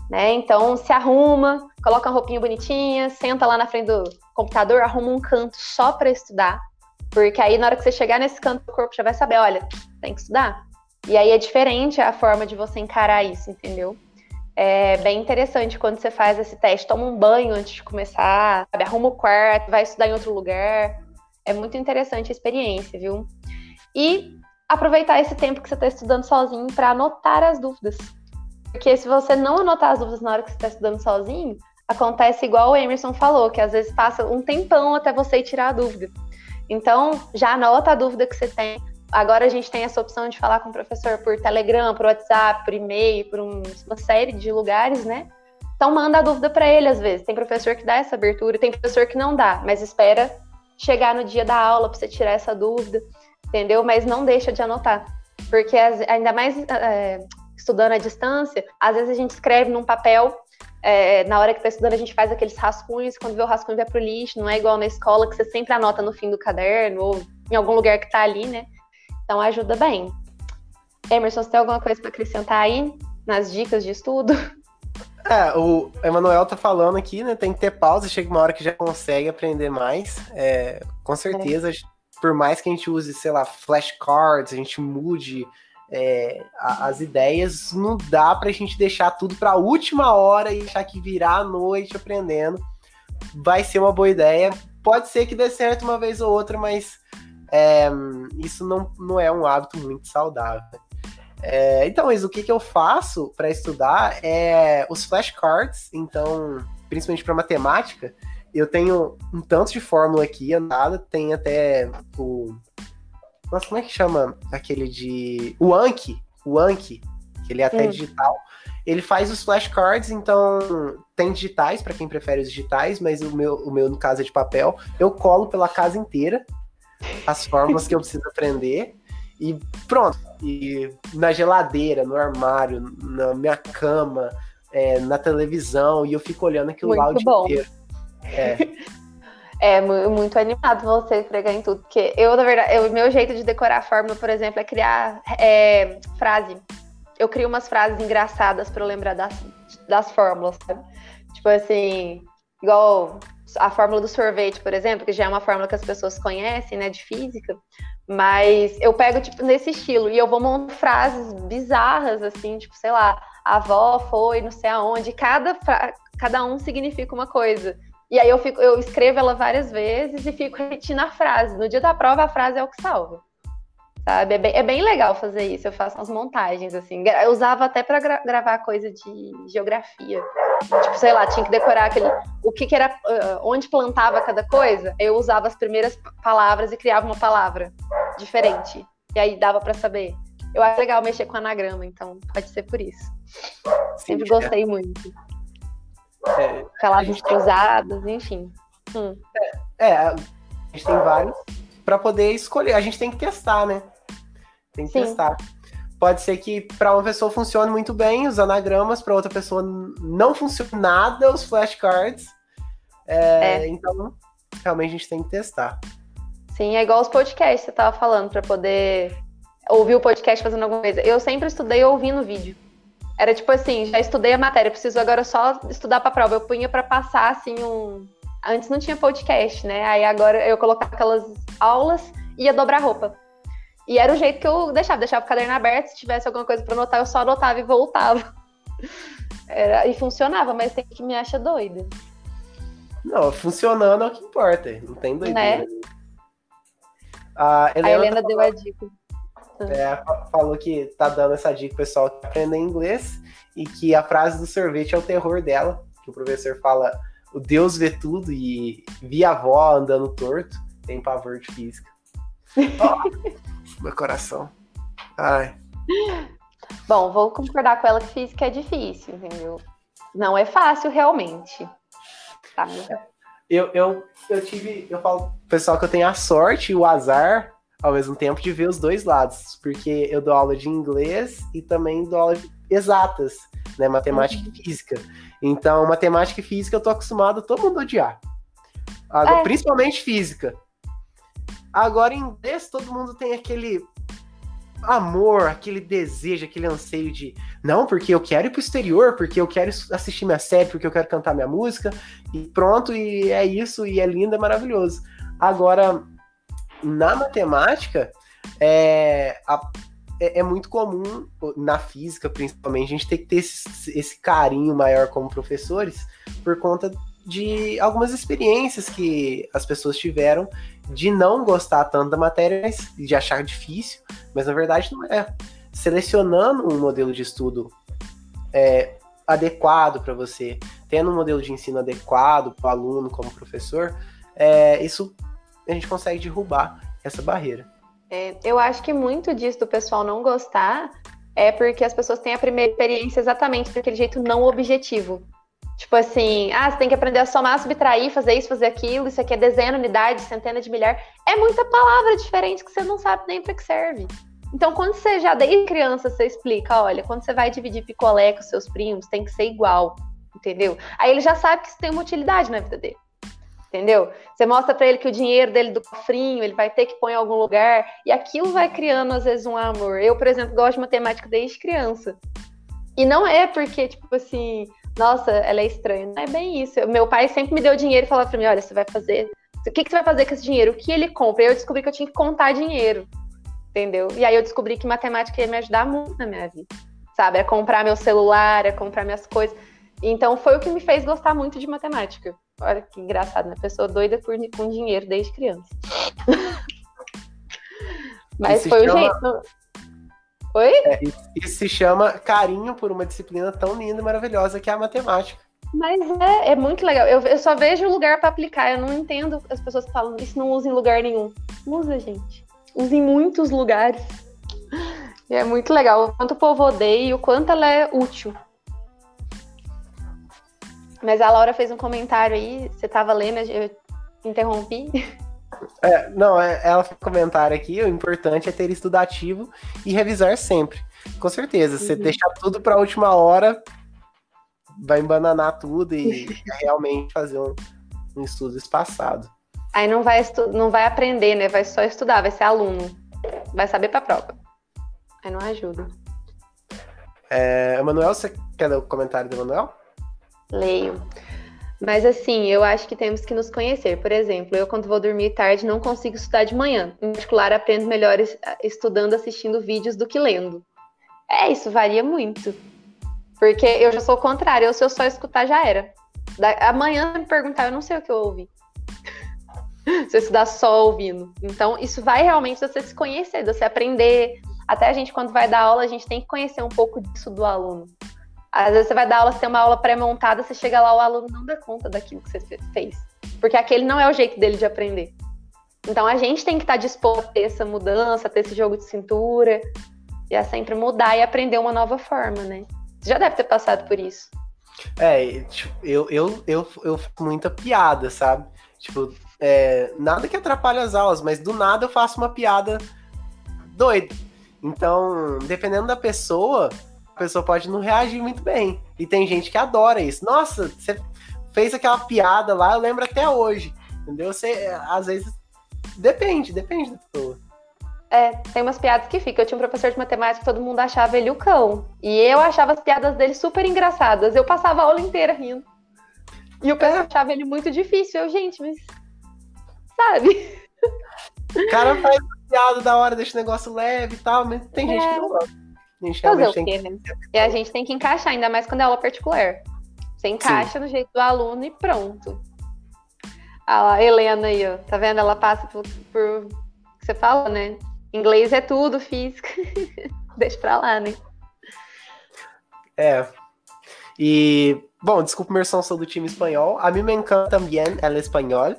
Né? Então se arruma, coloca uma roupinha bonitinha, senta lá na frente do computador, arruma um canto só para estudar. Porque aí na hora que você chegar nesse canto, o corpo já vai saber, olha, tem que estudar. E aí é diferente a forma de você encarar isso, entendeu? É bem interessante quando você faz esse teste. Toma um banho antes de começar, sabe? arruma o quarto, vai estudar em outro lugar. É muito interessante a experiência, viu? E aproveitar esse tempo que você está estudando sozinho para anotar as dúvidas. Porque se você não anotar as dúvidas na hora que você está estudando sozinho, acontece igual o Emerson falou, que às vezes passa um tempão até você tirar a dúvida. Então, já anota a dúvida que você tem, Agora a gente tem essa opção de falar com o professor por Telegram, por WhatsApp, por e-mail, por um, uma série de lugares, né? Então manda a dúvida para ele às vezes. Tem professor que dá essa abertura, tem professor que não dá, mas espera chegar no dia da aula para você tirar essa dúvida, entendeu? Mas não deixa de anotar, porque ainda mais é, estudando à distância, às vezes a gente escreve num papel é, na hora que está estudando, a gente faz aqueles rascunhos, quando vê o rascunho vai pro lixo, não é igual na escola que você sempre anota no fim do caderno ou em algum lugar que está ali, né? Então ajuda bem. Emerson, você tem alguma coisa para acrescentar aí nas dicas de estudo? É, o Emanuel tá falando aqui, né? Tem que ter pausa, chega uma hora que já consegue aprender mais. É, com certeza, é. por mais que a gente use, sei lá, flashcards, a gente mude é, a, as ideias, não dá pra gente deixar tudo pra última hora e deixar que virar a noite aprendendo. Vai ser uma boa ideia. Pode ser que dê certo uma vez ou outra, mas é, isso não, não é um hábito muito saudável. É, então, mas o que, que eu faço para estudar é os flashcards, então, principalmente para matemática, eu tenho um tanto de fórmula aqui, nada, tem até o. Nossa, como é que chama aquele de. O Anki, o Anki, que ele é até hum. digital. Ele faz os flashcards, então tem digitais para quem prefere os digitais, mas o meu, o meu, no caso, é de papel. Eu colo pela casa inteira as fórmulas que eu preciso aprender e pronto. E na geladeira, no armário, na minha cama, é, na televisão, e eu fico olhando aquilo muito lá o dia inteiro. É. É muito animado você pregar em tudo, porque eu, na verdade, o meu jeito de decorar a fórmula, por exemplo, é criar é, frase. Eu crio umas frases engraçadas para lembrar das, das fórmulas, sabe? Tipo assim, igual a fórmula do sorvete, por exemplo, que já é uma fórmula que as pessoas conhecem, né, de física, mas eu pego, tipo, nesse estilo, e eu vou montar frases bizarras, assim, tipo, sei lá, a avó foi não sei aonde, cada, cada um significa uma coisa. E aí eu, fico, eu escrevo ela várias vezes e fico repetindo a frase. No dia da prova, a frase é o que salva sabe? É bem, é bem, legal fazer isso. Eu faço umas montagens, assim. Eu usava até para gra gravar coisa de geografia. Tipo, sei lá, tinha que decorar aquele, o que, que era, uh, onde plantava cada coisa. Eu usava as primeiras palavras e criava uma palavra diferente. E aí dava para saber. Eu acho legal mexer com anagrama, então pode ser por isso. Sim, Sempre gostei é. muito. É, Palavras cruzadas, enfim. Hum. É, é, a gente tem vários para poder escolher. A gente tem que testar, né? Tem que Sim. testar. Pode ser que para uma pessoa funcione muito bem os anagramas, para outra pessoa não funcione nada os flashcards. É, é. Então, realmente a gente tem que testar. Sim, é igual os podcasts que você tava falando, para poder ouvir o podcast fazendo alguma coisa. Eu sempre estudei ouvindo vídeo. Era tipo assim, já estudei a matéria, preciso agora só estudar para prova. Eu punha para passar assim um. Antes não tinha podcast, né? Aí agora eu colocava aquelas aulas e ia dobrar roupa. E era o jeito que eu deixava, deixava o caderno aberto, se tivesse alguma coisa para anotar, eu só anotava e voltava. Era, e funcionava, mas tem que me achar doida. Não, funcionando é o que importa, não tem doideira. Né? A Helena, a Helena deu a dica. É, falou que tá dando essa dica pro pessoal que aprende inglês e que a frase do sorvete é o terror dela, que o professor fala o Deus vê tudo e vi a avó andando torto, tem pavor de física. Oh, meu coração. Ai. Bom, vou concordar com ela que física é difícil, entendeu? Não é fácil realmente. Tá? Eu, eu, eu tive, eu falo pessoal que eu tenho a sorte e o azar ao mesmo tempo de ver os dois lados, porque eu dou aula de inglês e também dou aula de exatas, né, matemática uhum. e física. Então, matemática e física eu tô acostumado a todo mundo odiar. Agora, é. Principalmente física. Agora, em inglês, todo mundo tem aquele amor, aquele desejo, aquele anseio de não, porque eu quero ir pro exterior, porque eu quero assistir minha série, porque eu quero cantar minha música, e pronto, e é isso, e é lindo, é maravilhoso. Agora, na matemática, é, a, é, é, muito comum, na física principalmente, a gente ter que ter esse, esse carinho maior como professores, por conta de algumas experiências que as pessoas tiveram de não gostar tanto da matéria, de achar difícil, mas na verdade não é. Selecionando um modelo de estudo é, adequado para você, tendo um modelo de ensino adequado para o aluno como professor, é, isso a gente consegue derrubar essa barreira. É, eu acho que muito disso do pessoal não gostar é porque as pessoas têm a primeira experiência exatamente daquele jeito não objetivo. Tipo assim, ah, você tem que aprender a somar, subtrair, fazer isso, fazer aquilo, isso aqui é dezena, unidade, centena de milhar. É muita palavra diferente que você não sabe nem para que serve. Então, quando você já desde criança você explica, olha, quando você vai dividir picolé com seus primos, tem que ser igual, entendeu? Aí ele já sabe que isso tem uma utilidade na vida dele. Entendeu? Você mostra para ele que o dinheiro dele do cofrinho, ele vai ter que pôr em algum lugar, e aquilo vai criando às vezes um amor. Eu, por exemplo, gosto de matemática desde criança. E não é porque, tipo assim, nossa, ela é estranha. Não é bem isso. Meu pai sempre me deu dinheiro e falava pra mim: olha, você vai fazer. O que, que você vai fazer com esse dinheiro? O que ele compra? E eu descobri que eu tinha que contar dinheiro. Entendeu? E aí eu descobri que matemática ia me ajudar muito na minha vida. Sabe? É comprar meu celular, é comprar minhas coisas. Então foi o que me fez gostar muito de matemática. Olha que engraçado, né? Pessoa doida por, com dinheiro desde criança. Mas foi chama... o jeito. Oi? É, isso se chama carinho por uma disciplina tão linda e maravilhosa que é a matemática. Mas é, é muito legal. Eu, eu só vejo lugar para aplicar. Eu não entendo as pessoas que falam isso não usa em lugar nenhum. Usa, gente. Usa em muitos lugares. E é muito legal. O quanto o povo odeia e o quanto ela é útil. Mas a Laura fez um comentário aí. Você estava lendo, eu interrompi. É, não, é, ela fez um comentário aqui, o importante é ter estudativo e revisar sempre. Com certeza, se uhum. você deixar tudo para a última hora, vai embananar tudo e realmente fazer um, um estudo espaçado. Aí não vai, não vai aprender, né? Vai só estudar, vai ser aluno. Vai saber para prova. Aí não ajuda. É, Emanuel, você quer ler o comentário do Emanuel? Leio. Mas assim, eu acho que temos que nos conhecer. Por exemplo, eu quando vou dormir tarde não consigo estudar de manhã. Em particular, aprendo melhor estudando, assistindo vídeos do que lendo. É, isso varia muito. Porque eu já sou o contrário, eu, se eu só escutar já era. Da, amanhã me perguntar, eu não sei o que eu ouvi. se eu estudar só ouvindo. Então, isso vai realmente você se conhecer, você aprender. Até a gente, quando vai dar aula, a gente tem que conhecer um pouco disso do aluno. Às vezes você vai dar aula, você tem uma aula pré-montada, você chega lá, o aluno não dá conta daquilo que você fez. Porque aquele não é o jeito dele de aprender. Então a gente tem que estar disposto a ter essa mudança, a ter esse jogo de cintura, e a sempre mudar e aprender uma nova forma, né? Você já deve ter passado por isso. É, tipo, eu, eu, eu, eu fico muita piada, sabe? Tipo, é, nada que atrapalhe as aulas, mas do nada eu faço uma piada doida. Então, dependendo da pessoa, pessoa pode não reagir muito bem. E tem gente que adora isso. Nossa, você fez aquela piada lá, eu lembro até hoje. entendeu? Você, às vezes, depende, depende da pessoa. É, tem umas piadas que ficam. Eu tinha um professor de matemática, todo mundo achava ele o cão. E eu achava as piadas dele super engraçadas. Eu passava a aula inteira rindo. E o pessoal é. achava ele muito difícil. Eu, gente, mas. Sabe? O cara faz piada da hora, deixa o negócio leve e tal, mas tem é. gente que não gosta. A gente realmente tem que... né? E a gente tem que encaixar, ainda mais quando é aula particular. Você encaixa Sim. no jeito do aluno e pronto. A Helena aí, ó, tá vendo? Ela passa por, por você fala, né? Inglês é tudo, física. Deixa pra lá, né? É. E, bom, desculpa, Merson, sou do time espanhol. A mim me encanta também el espanhol.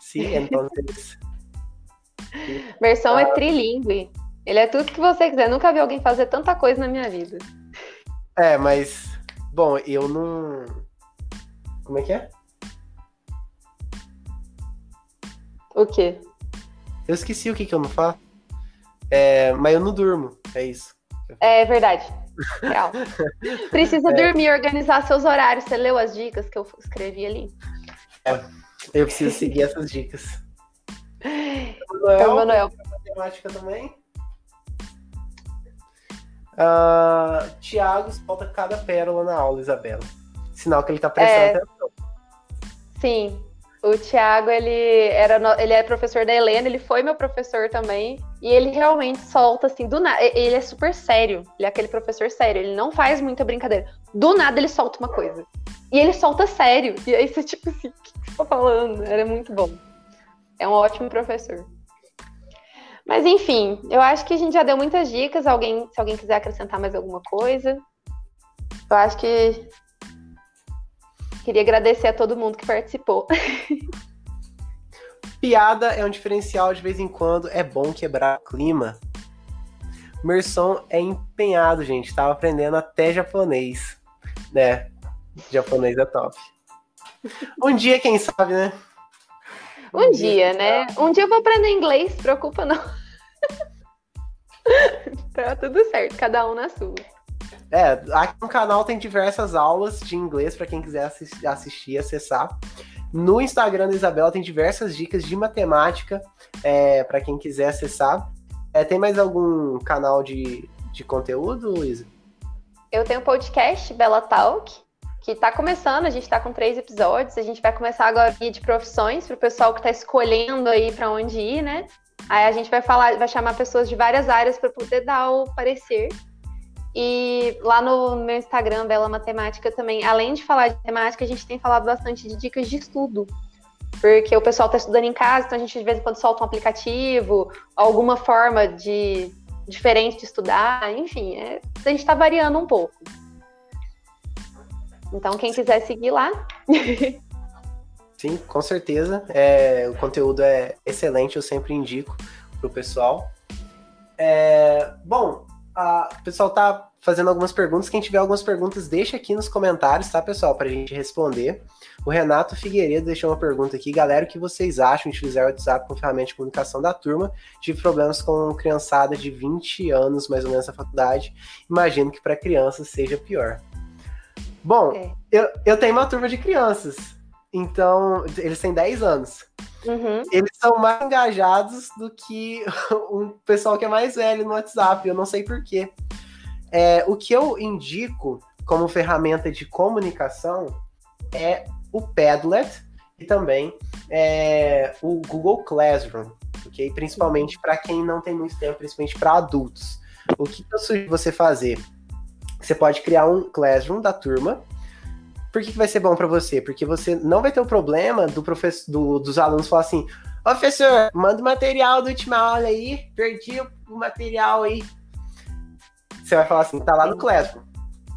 Sim, então. Merson é ah. é trilingue. Ele é tudo que você quiser. Nunca vi alguém fazer tanta coisa na minha vida. É, mas. Bom, eu não. Como é que é? O quê? Eu esqueci o que, que eu não faço. É, mas eu não durmo, é isso. É verdade. Real. Precisa é. dormir, organizar seus horários. Você leu as dicas que eu escrevi ali? É, eu preciso seguir essas dicas. Então, Manuel. Matemática também. Uh, Tiago solta cada pérola na aula, Isabela. Sinal que ele tá prestando é... atenção. Sim, o Thiago, ele era ele é professor da Helena, ele foi meu professor também, e ele realmente solta assim do nada, ele é super sério, ele é aquele professor sério, ele não faz muita brincadeira. Do nada ele solta uma coisa. E ele solta sério. E aí você tipo assim, o que você tá falando? Era muito bom. É um ótimo professor. Mas enfim, eu acho que a gente já deu muitas dicas. Alguém, se alguém quiser acrescentar mais alguma coisa, eu acho que Queria agradecer a todo mundo que participou. Piada é um diferencial de vez em quando, é bom quebrar o clima. Merson é empenhado, gente. Tava aprendendo até japonês. Né? Japonês é top. Um dia, quem sabe, né? Um, um dia, dia, né? Um dia eu vou aprender inglês, se preocupa não. tá tudo certo, cada um na sua. É, aqui no canal tem diversas aulas de inglês para quem quiser assistir, assistir, acessar. No Instagram da Isabela tem diversas dicas de matemática é, para quem quiser acessar. É, tem mais algum canal de, de conteúdo, Luísa? Eu tenho um podcast, Bela Talk, que está começando, a gente está com três episódios. A gente vai começar agora de profissões para o pessoal que está escolhendo aí para onde ir, né? Aí a gente vai falar, vai chamar pessoas de várias áreas para poder dar o parecer e lá no meu Instagram, Bela Matemática, também, além de falar de matemática, a gente tem falado bastante de dicas de estudo. Porque o pessoal está estudando em casa, então a gente de vez em quando solta um aplicativo, alguma forma de diferente de estudar, enfim, é, a gente está variando um pouco. Então, quem quiser seguir lá. Sim, com certeza. É, o conteúdo é excelente, eu sempre indico para o pessoal. É, bom, a, o pessoal tá fazendo algumas perguntas. Quem tiver algumas perguntas, deixa aqui nos comentários, tá, pessoal, pra gente responder. O Renato Figueiredo deixou uma pergunta aqui. Galera, o que vocês acham de utilizar o WhatsApp como ferramenta de comunicação da turma? Tive problemas com criançada de 20 anos, mais ou menos, na faculdade. Imagino que para crianças seja pior. Bom, é. eu, eu tenho uma turma de crianças. Então, eles têm 10 anos. Uhum. Eles são mais engajados do que um pessoal que é mais velho no WhatsApp. Eu não sei porquê. É, o que eu indico como ferramenta de comunicação é o Padlet e também é, o Google Classroom, ok? Principalmente para quem não tem muito tempo, principalmente para adultos. O que eu sugiro você fazer? Você pode criar um Classroom da turma por que, que vai ser bom para você? Porque você não vai ter o problema do professor, do, dos alunos falar assim: professor, manda o material da última aula aí, perdi o material aí. Você vai falar assim: tá lá no Classroom.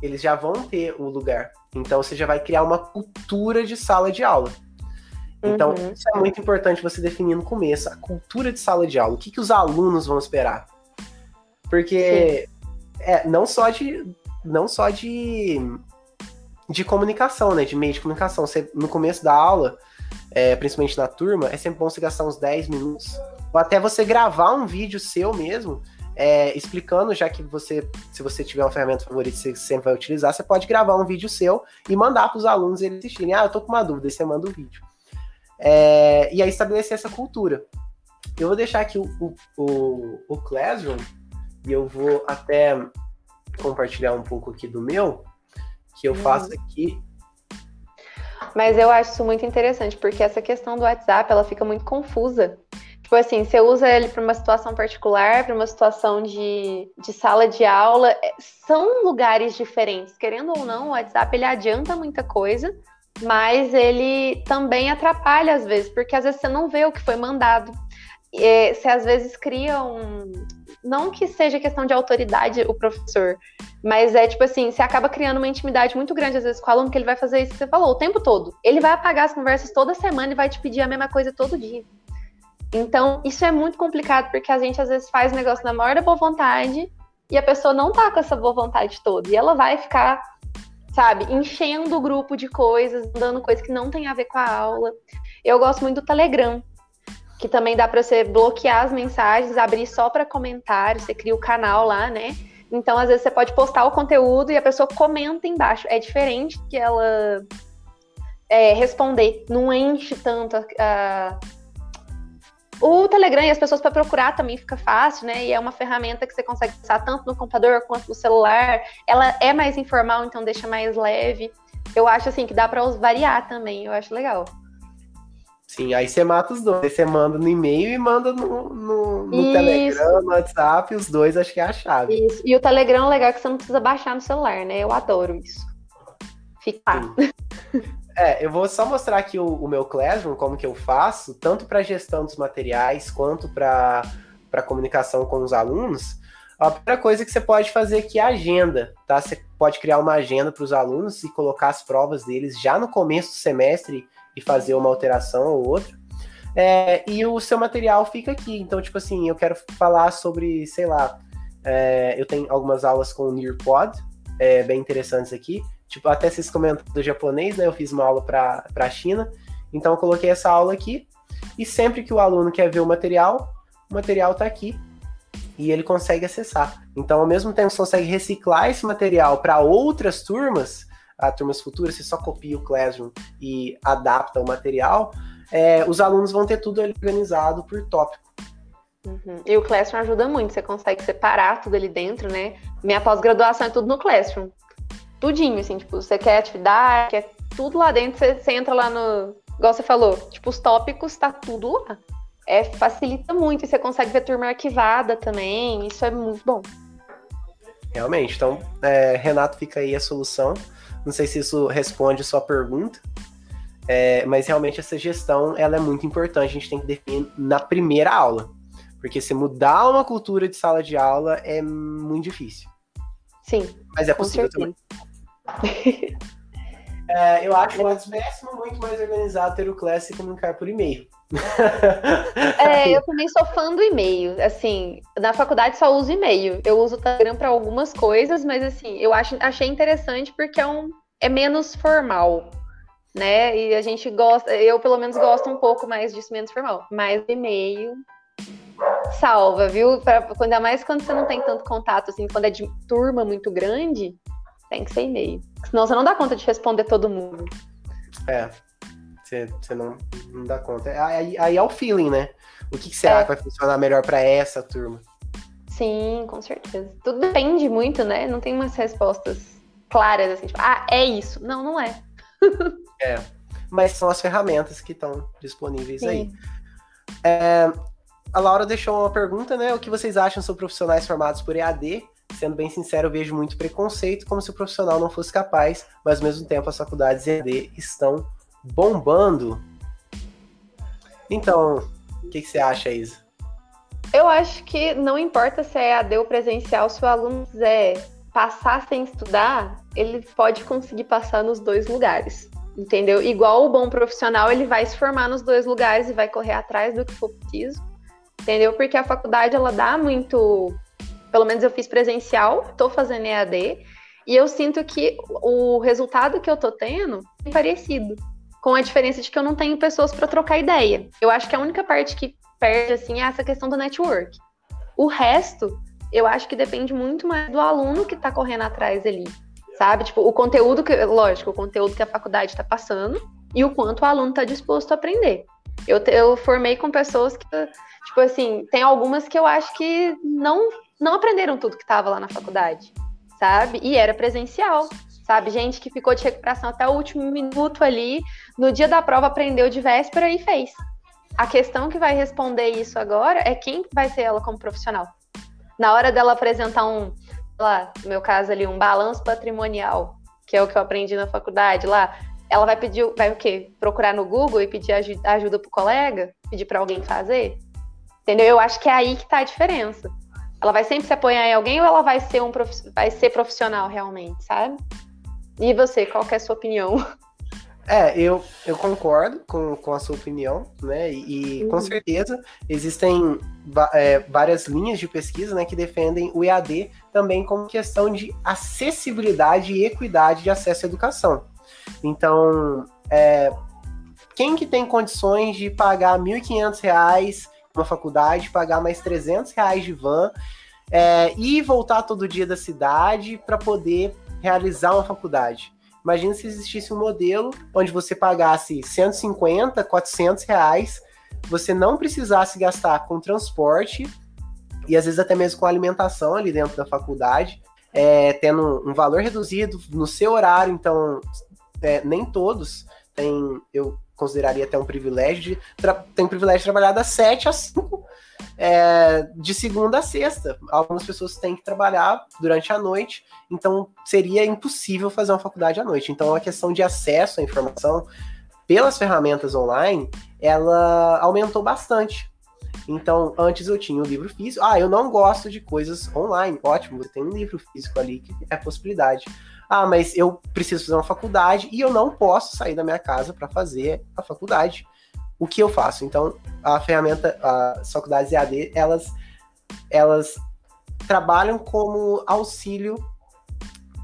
Eles já vão ter o lugar. Então você já vai criar uma cultura de sala de aula. Então, uhum. isso é muito importante você definir no começo, a cultura de sala de aula. O que, que os alunos vão esperar? Porque é, não só de. Não só de de comunicação, né? De meio de comunicação. Você, no começo da aula, é, principalmente na turma, é sempre bom você gastar uns 10 minutos. Ou até você gravar um vídeo seu mesmo, é, explicando, já que você, se você tiver uma ferramenta favorita, você sempre vai utilizar, você pode gravar um vídeo seu e mandar para os alunos eles assistirem. Ah, eu tô com uma dúvida, e você manda o um vídeo. É, e aí estabelecer essa cultura. Eu vou deixar aqui o, o, o, o Classroom e eu vou até compartilhar um pouco aqui do meu, que eu faço uhum. aqui. Mas eu acho isso muito interessante, porque essa questão do WhatsApp, ela fica muito confusa. Tipo assim, você usa ele para uma situação particular, para uma situação de, de sala de aula. É, são lugares diferentes. Querendo ou não, o WhatsApp ele adianta muita coisa, mas ele também atrapalha às vezes, porque às vezes você não vê o que foi mandado. É, você às vezes cria um, não que seja questão de autoridade o professor, mas é tipo assim, você acaba criando uma intimidade muito grande às vezes com o aluno que ele vai fazer isso que você falou o tempo todo. Ele vai apagar as conversas toda semana e vai te pedir a mesma coisa todo dia. Então, isso é muito complicado porque a gente às vezes faz negócio na maior da boa vontade e a pessoa não tá com essa boa vontade toda e ela vai ficar, sabe, enchendo o grupo de coisas, dando coisas que não tem a ver com a aula. Eu gosto muito do Telegram que também dá para você bloquear as mensagens, abrir só para comentários, você cria o canal lá, né? Então, às vezes, você pode postar o conteúdo e a pessoa comenta embaixo. É diferente que ela é, responder, não enche tanto a, a... O Telegram e as pessoas para procurar também fica fácil, né? E é uma ferramenta que você consegue usar tanto no computador quanto no celular. Ela é mais informal, então deixa mais leve. Eu acho assim que dá para variar também, eu acho legal. Sim, aí você mata os dois. Você manda no e-mail e manda no, no, no Telegram, no WhatsApp, os dois acho que é a chave. Isso. E o Telegram é legal que você não precisa baixar no celular, né? Eu adoro isso. Fica. É, eu vou só mostrar aqui o, o, meu Classroom, como que eu faço, tanto para gestão dos materiais quanto para comunicação com os alunos. A primeira coisa que você pode fazer aqui é a agenda, tá? Você pode criar uma agenda para os alunos e colocar as provas deles já no começo do semestre e fazer uma alteração ou outra. É, e o seu material fica aqui. Então, tipo assim, eu quero falar sobre, sei lá, é, eu tenho algumas aulas com o Nearpod, é, bem interessantes aqui. Tipo, até vocês comentam do japonês, né? Eu fiz uma aula para a China. Então, eu coloquei essa aula aqui. E sempre que o aluno quer ver o material, o material está aqui e ele consegue acessar. Então, ao mesmo tempo, você consegue reciclar esse material para outras turmas, a turmas futuras, você só copia o Classroom e adapta o material, é, os alunos vão ter tudo organizado por tópico. Uhum. E o Classroom ajuda muito, você consegue separar tudo ali dentro, né? Minha pós-graduação é tudo no Classroom. Tudinho, assim, tipo, você quer atividade, quer tudo lá dentro, você, você entra lá no. Igual você falou, tipo, os tópicos, tá tudo lá. É, facilita muito, e você consegue ver turma arquivada também, isso é muito bom. Realmente, então, é, Renato, fica aí a solução. Não sei se isso responde a sua pergunta, é, mas realmente essa gestão ela é muito importante. A gente tem que definir na primeira aula, porque se mudar uma cultura de sala de aula é muito difícil. Sim. Mas é possível também. é, eu acho mais péssimo, muito mais organizado ter o Class e comunicar por e-mail. é, eu também sou fã do e-mail. Assim, na faculdade só uso e-mail. Eu uso o Telegram para algumas coisas, mas assim, eu acho, achei interessante porque é um é menos formal, né? E a gente gosta, eu pelo menos gosto um pouco mais disso menos formal. Mas e-mail salva, viu? Pra, ainda mais quando você não tem tanto contato, assim, quando é de turma muito grande, tem que ser e-mail. Senão você não dá conta de responder todo mundo. É, você, você não, não dá conta. Aí, aí é o feeling, né? O que, que será é. que vai funcionar melhor para essa turma? Sim, com certeza. Tudo depende muito, né? Não tem umas respostas claras, assim, tipo, ah, é isso. Não, não é. é. Mas são as ferramentas que estão disponíveis Sim. aí. É, a Laura deixou uma pergunta, né? O que vocês acham sobre profissionais formados por EAD? Sendo bem sincero, eu vejo muito preconceito, como se o profissional não fosse capaz, mas ao mesmo tempo as faculdades EAD estão bombando. Então, o que, que, você acha, Isa? Eu acho que não importa se é AD ou presencial, se o aluno quiser passar sem estudar, ele pode conseguir passar nos dois lugares. Entendeu? Igual o bom profissional, ele vai se formar nos dois lugares e vai correr atrás do que for preciso. Entendeu? Porque a faculdade ela dá muito. Pelo menos eu fiz presencial, estou fazendo EAD, e eu sinto que o resultado que eu tô tendo é parecido com a diferença de que eu não tenho pessoas para trocar ideia. Eu acho que a única parte que perde assim é essa questão do network. O resto, eu acho que depende muito mais do aluno que está correndo atrás ali, sabe? Tipo, o conteúdo que, lógico, o conteúdo que a faculdade está passando e o quanto o aluno está disposto a aprender. Eu, eu formei com pessoas que, tipo assim, tem algumas que eu acho que não, não aprenderam tudo que estava lá na faculdade, sabe? E era presencial, sabe? Gente que ficou de recuperação até o último minuto ali, no dia da prova aprendeu de véspera e fez. A questão que vai responder isso agora é quem vai ser ela como profissional. Na hora dela apresentar um, lá, no meu caso ali, um balanço patrimonial, que é o que eu aprendi na faculdade lá, ela vai pedir, vai o quê? Procurar no Google e pedir ajuda pro colega? Pedir para alguém fazer? Entendeu? Eu acho que é aí que tá a diferença. Ela vai sempre se apoiar em alguém ou ela vai ser um vai ser profissional realmente, sabe? E você, qual é a sua opinião? É, eu, eu concordo com, com a sua opinião, né? E, e uhum. com certeza existem é, várias linhas de pesquisa né, que defendem o EAD também como questão de acessibilidade e equidade de acesso à educação. Então, é, quem que tem condições de pagar R$ 1.500 uma faculdade, pagar mais 300 reais de van é, e voltar todo dia da cidade para poder realizar uma faculdade? Imagina se existisse um modelo onde você pagasse 150, 400 reais, você não precisasse gastar com transporte e às vezes até mesmo com alimentação ali dentro da faculdade, é, tendo um valor reduzido no seu horário, então é, nem todos têm, eu consideraria até um privilégio de tem privilégio de trabalhar das 7 às 5 é, de segunda a sexta. Algumas pessoas têm que trabalhar durante a noite, então seria impossível fazer uma faculdade à noite. Então a questão de acesso à informação pelas ferramentas online, ela aumentou bastante. Então, antes eu tinha o um livro físico. Ah, eu não gosto de coisas online. Ótimo, você tem um livro físico ali que é possibilidade. Ah, mas eu preciso fazer uma faculdade e eu não posso sair da minha casa para fazer a faculdade o que eu faço? Então, a ferramenta, as faculdades EAD, elas, elas trabalham como auxílio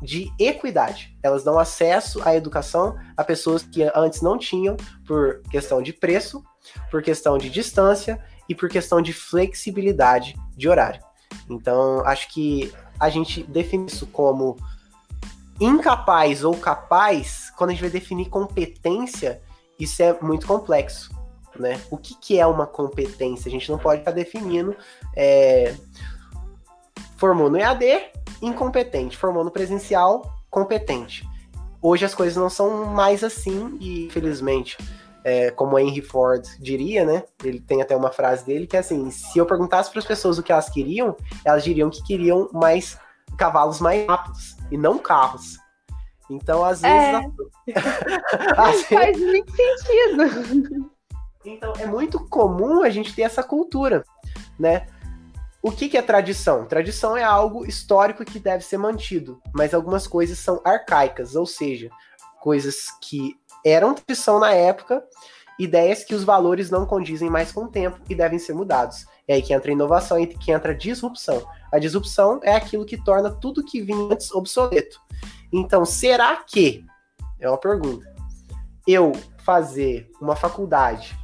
de equidade. Elas dão acesso à educação a pessoas que antes não tinham por questão de preço, por questão de distância e por questão de flexibilidade de horário. Então, acho que a gente define isso como incapaz ou capaz, quando a gente vai definir competência, isso é muito complexo né? O que, que é uma competência? A gente não pode estar definindo. É... Formou no EAD, incompetente. Formou no presencial, competente. Hoje as coisas não são mais assim, e infelizmente, é, como Henry Ford diria, né? Ele tem até uma frase dele que é assim: se eu perguntasse para as pessoas o que elas queriam, elas diriam que queriam mais cavalos mais rápidos e não carros. Então, às vezes. É. às Faz vezes... muito sentido. Então é muito comum a gente ter essa cultura, né? O que, que é tradição? Tradição é algo histórico que deve ser mantido, mas algumas coisas são arcaicas, ou seja, coisas que eram tradição na época, ideias que os valores não condizem mais com o tempo e devem ser mudados. É aí que entra a inovação e que entra a disrupção. A disrupção é aquilo que torna tudo que vinha antes obsoleto. Então, será que, é uma pergunta, eu fazer uma faculdade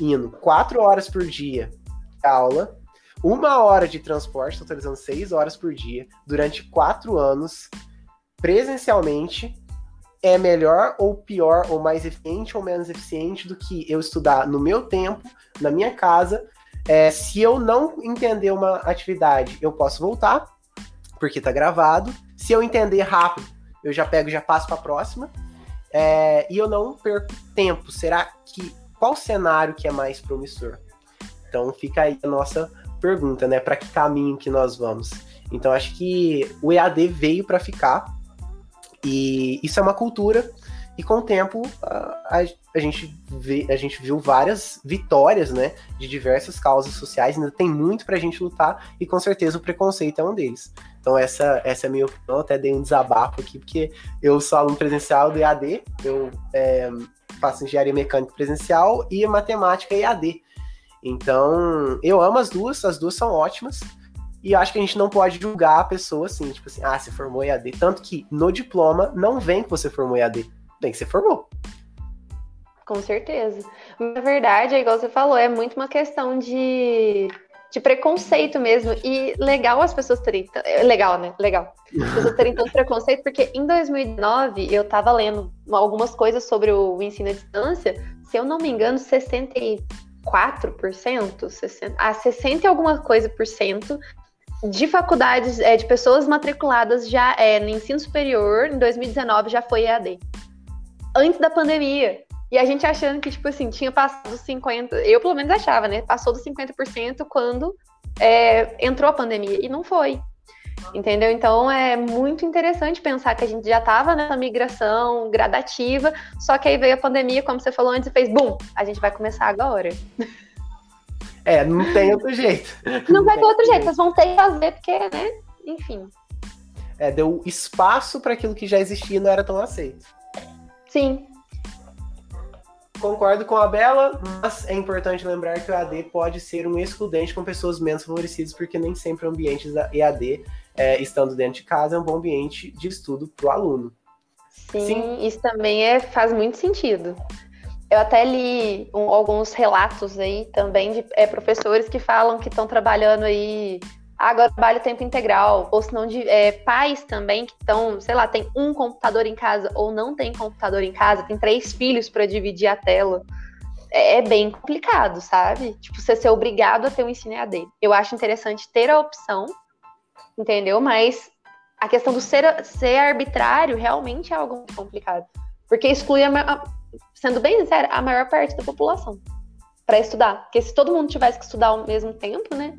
indo quatro horas por dia aula, uma hora de transporte, totalizando seis horas por dia, durante quatro anos, presencialmente, é melhor ou pior, ou mais eficiente ou menos eficiente do que eu estudar no meu tempo, na minha casa. É, se eu não entender uma atividade, eu posso voltar, porque tá gravado. Se eu entender rápido, eu já pego já passo para a próxima. É, e eu não perco tempo. Será que qual cenário que é mais promissor? Então fica aí a nossa pergunta, né? Para que caminho que nós vamos? Então acho que o EAD veio para ficar e isso é uma cultura e com o tempo a, a, a, gente vê, a gente viu várias vitórias, né, de diversas causas sociais. Ainda tem muito para a gente lutar e com certeza o preconceito é um deles. Então essa essa é a minha opinião. Até dei um desabafo aqui porque eu sou aluno presencial do EAD. Eu é, faço engenharia mecânica presencial e matemática EAD. Então, eu amo as duas, as duas são ótimas. E acho que a gente não pode julgar a pessoa assim, tipo assim, ah, você formou EAD. Tanto que no diploma não vem que você formou EAD, vem que você formou. Com certeza. Na verdade, é igual você falou, é muito uma questão de de preconceito mesmo. E legal as pessoas terem. Legal, né? Legal. As pessoas terem tanto preconceito, porque em 2009 eu tava lendo algumas coisas sobre o ensino à distância se eu não me engano, 64%, 60, a 60 e alguma coisa por cento de faculdades, é, de pessoas matriculadas já é, no ensino superior, em 2019 já foi EAD. Antes da pandemia. E a gente achando que, tipo assim, tinha passado dos 50%, eu pelo menos achava, né? Passou dos 50% quando é, entrou a pandemia. E não foi. Entendeu? Então é muito interessante pensar que a gente já estava nessa migração gradativa, só que aí veio a pandemia, como você falou antes, e fez bum, a gente vai começar agora. É, não tem outro jeito. Não, não vai ter outro jeito, vocês vão ter que fazer, porque, né? Enfim. É, deu espaço para aquilo que já existia e não era tão aceito. Sim, Concordo com a Bela, mas é importante lembrar que o AD pode ser um excludente com pessoas menos favorecidas, porque nem sempre o ambiente da EAD, é, estando dentro de casa, é um bom ambiente de estudo para o aluno. Sim, Sim, isso também é, faz muito sentido. Eu até li um, alguns relatos aí também de é, professores que falam que estão trabalhando aí agora trabalho tempo integral, ou se não de é, pais também que estão, sei lá, tem um computador em casa ou não tem computador em casa, tem três filhos para dividir a tela. É, é, bem complicado, sabe? Tipo, você ser obrigado a ter um ensino EAD. Eu acho interessante ter a opção, entendeu? Mas a questão do ser, ser arbitrário realmente é algo complicado. Porque exclui, a, sendo bem sincero, a maior parte da população para estudar. Porque se todo mundo tivesse que estudar ao mesmo tempo, né?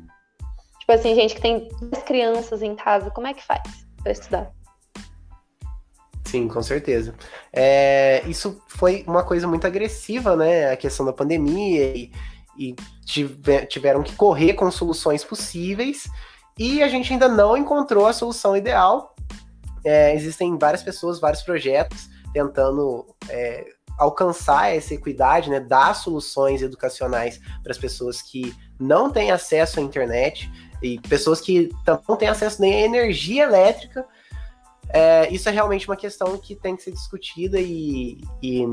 Tipo assim, gente que tem 10 crianças em casa, como é que faz para estudar? Sim, com certeza. É, isso foi uma coisa muito agressiva, né? A questão da pandemia e, e tiveram que correr com soluções possíveis e a gente ainda não encontrou a solução ideal. É, existem várias pessoas, vários projetos tentando é, alcançar essa equidade, né, dar soluções educacionais para as pessoas que não têm acesso à internet, e pessoas que não têm acesso nem à energia elétrica. É, isso é realmente uma questão que tem que ser discutida e, e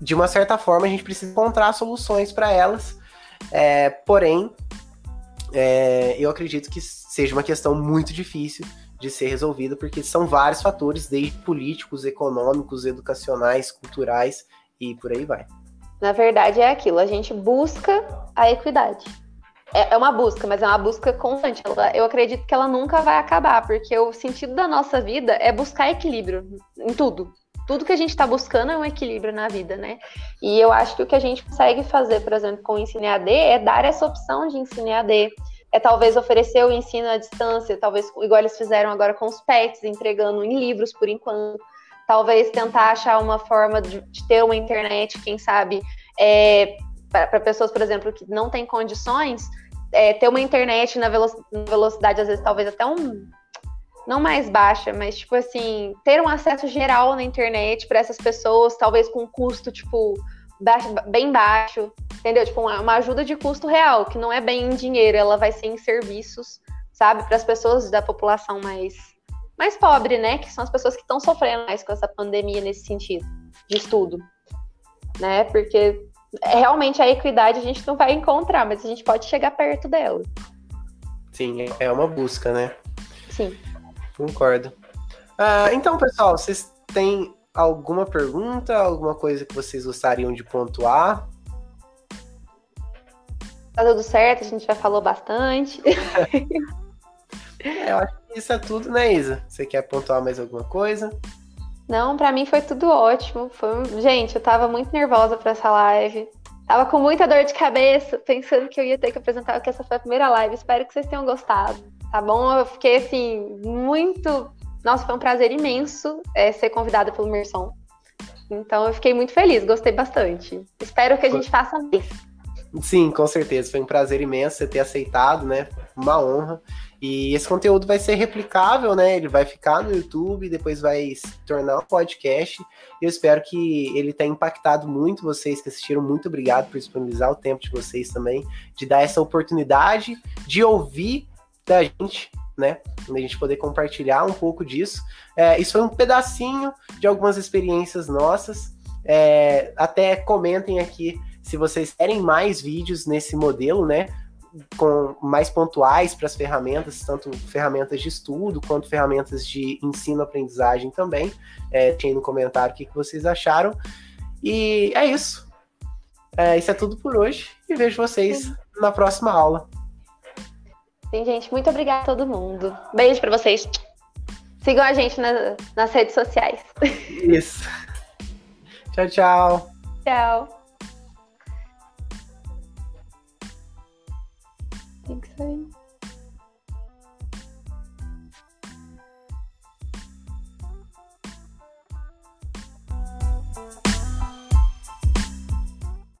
de uma certa forma a gente precisa encontrar soluções para elas. É, porém, é, eu acredito que seja uma questão muito difícil de ser resolvida, porque são vários fatores, desde políticos, econômicos, educacionais, culturais e por aí vai. Na verdade, é aquilo, a gente busca a equidade é, é uma busca, mas é uma busca constante. eu acredito que ela nunca vai acabar, porque o sentido da nossa vida é buscar equilíbrio em tudo. Tudo que a gente está buscando é um equilíbrio na vida, né? E eu acho que o que a gente consegue fazer, por exemplo, com o ensino EAD é dar essa opção de ensino EAD. É talvez oferecer o ensino à distância, talvez igual eles fizeram agora com os PETs, entregando em livros por enquanto. Talvez tentar achar uma forma de, de ter uma internet, quem sabe, é, para pessoas, por exemplo, que não têm condições, é, ter uma internet na velocidade, às vezes, talvez até um. Não mais baixa, mas, tipo assim, ter um acesso geral na internet para essas pessoas, talvez com um custo, tipo, baixo, bem baixo, entendeu? Tipo, uma, uma ajuda de custo real, que não é bem em dinheiro, ela vai ser em serviços, sabe? Para as pessoas da população mais, mais pobre, né? Que são as pessoas que estão sofrendo mais com essa pandemia nesse sentido, de estudo, né? Porque realmente a equidade a gente não vai encontrar, mas a gente pode chegar perto dela. Sim, é uma busca, né? Sim. Concordo. Ah, então, pessoal, vocês têm alguma pergunta, alguma coisa que vocês gostariam de pontuar? Tá tudo certo, a gente já falou bastante. é, eu acho que isso é tudo, né, Isa? Você quer pontuar mais alguma coisa? Não, para mim foi tudo ótimo. Foi... Gente, eu tava muito nervosa para essa live. Tava com muita dor de cabeça, pensando que eu ia ter que apresentar, que essa foi a primeira live. Espero que vocês tenham gostado, tá bom? Eu fiquei, assim, muito... Nossa, foi um prazer imenso é, ser convidada pelo Merson. Então, eu fiquei muito feliz, gostei bastante. Espero que a gente faça mais. Sim, com certeza. Foi um prazer imenso você ter aceitado, né? Uma honra. E esse conteúdo vai ser replicável, né? Ele vai ficar no YouTube, depois vai se tornar um podcast. Eu espero que ele tenha impactado muito vocês que assistiram. Muito obrigado por disponibilizar o tempo de vocês também, de dar essa oportunidade de ouvir da gente, né? A gente poder compartilhar um pouco disso. É, isso foi um pedacinho de algumas experiências nossas. É, até comentem aqui se vocês querem mais vídeos nesse modelo, né? Com mais pontuais para as ferramentas, tanto ferramentas de estudo quanto ferramentas de ensino-aprendizagem também. É, tinha no comentário o que, que vocês acharam. E é isso. É, isso é tudo por hoje e vejo vocês Sim. na próxima aula. Sim, gente, muito obrigada a todo mundo. Beijo para vocês. Sigam a gente na, nas redes sociais. Isso. Tchau, tchau. Tchau. Tem que sair.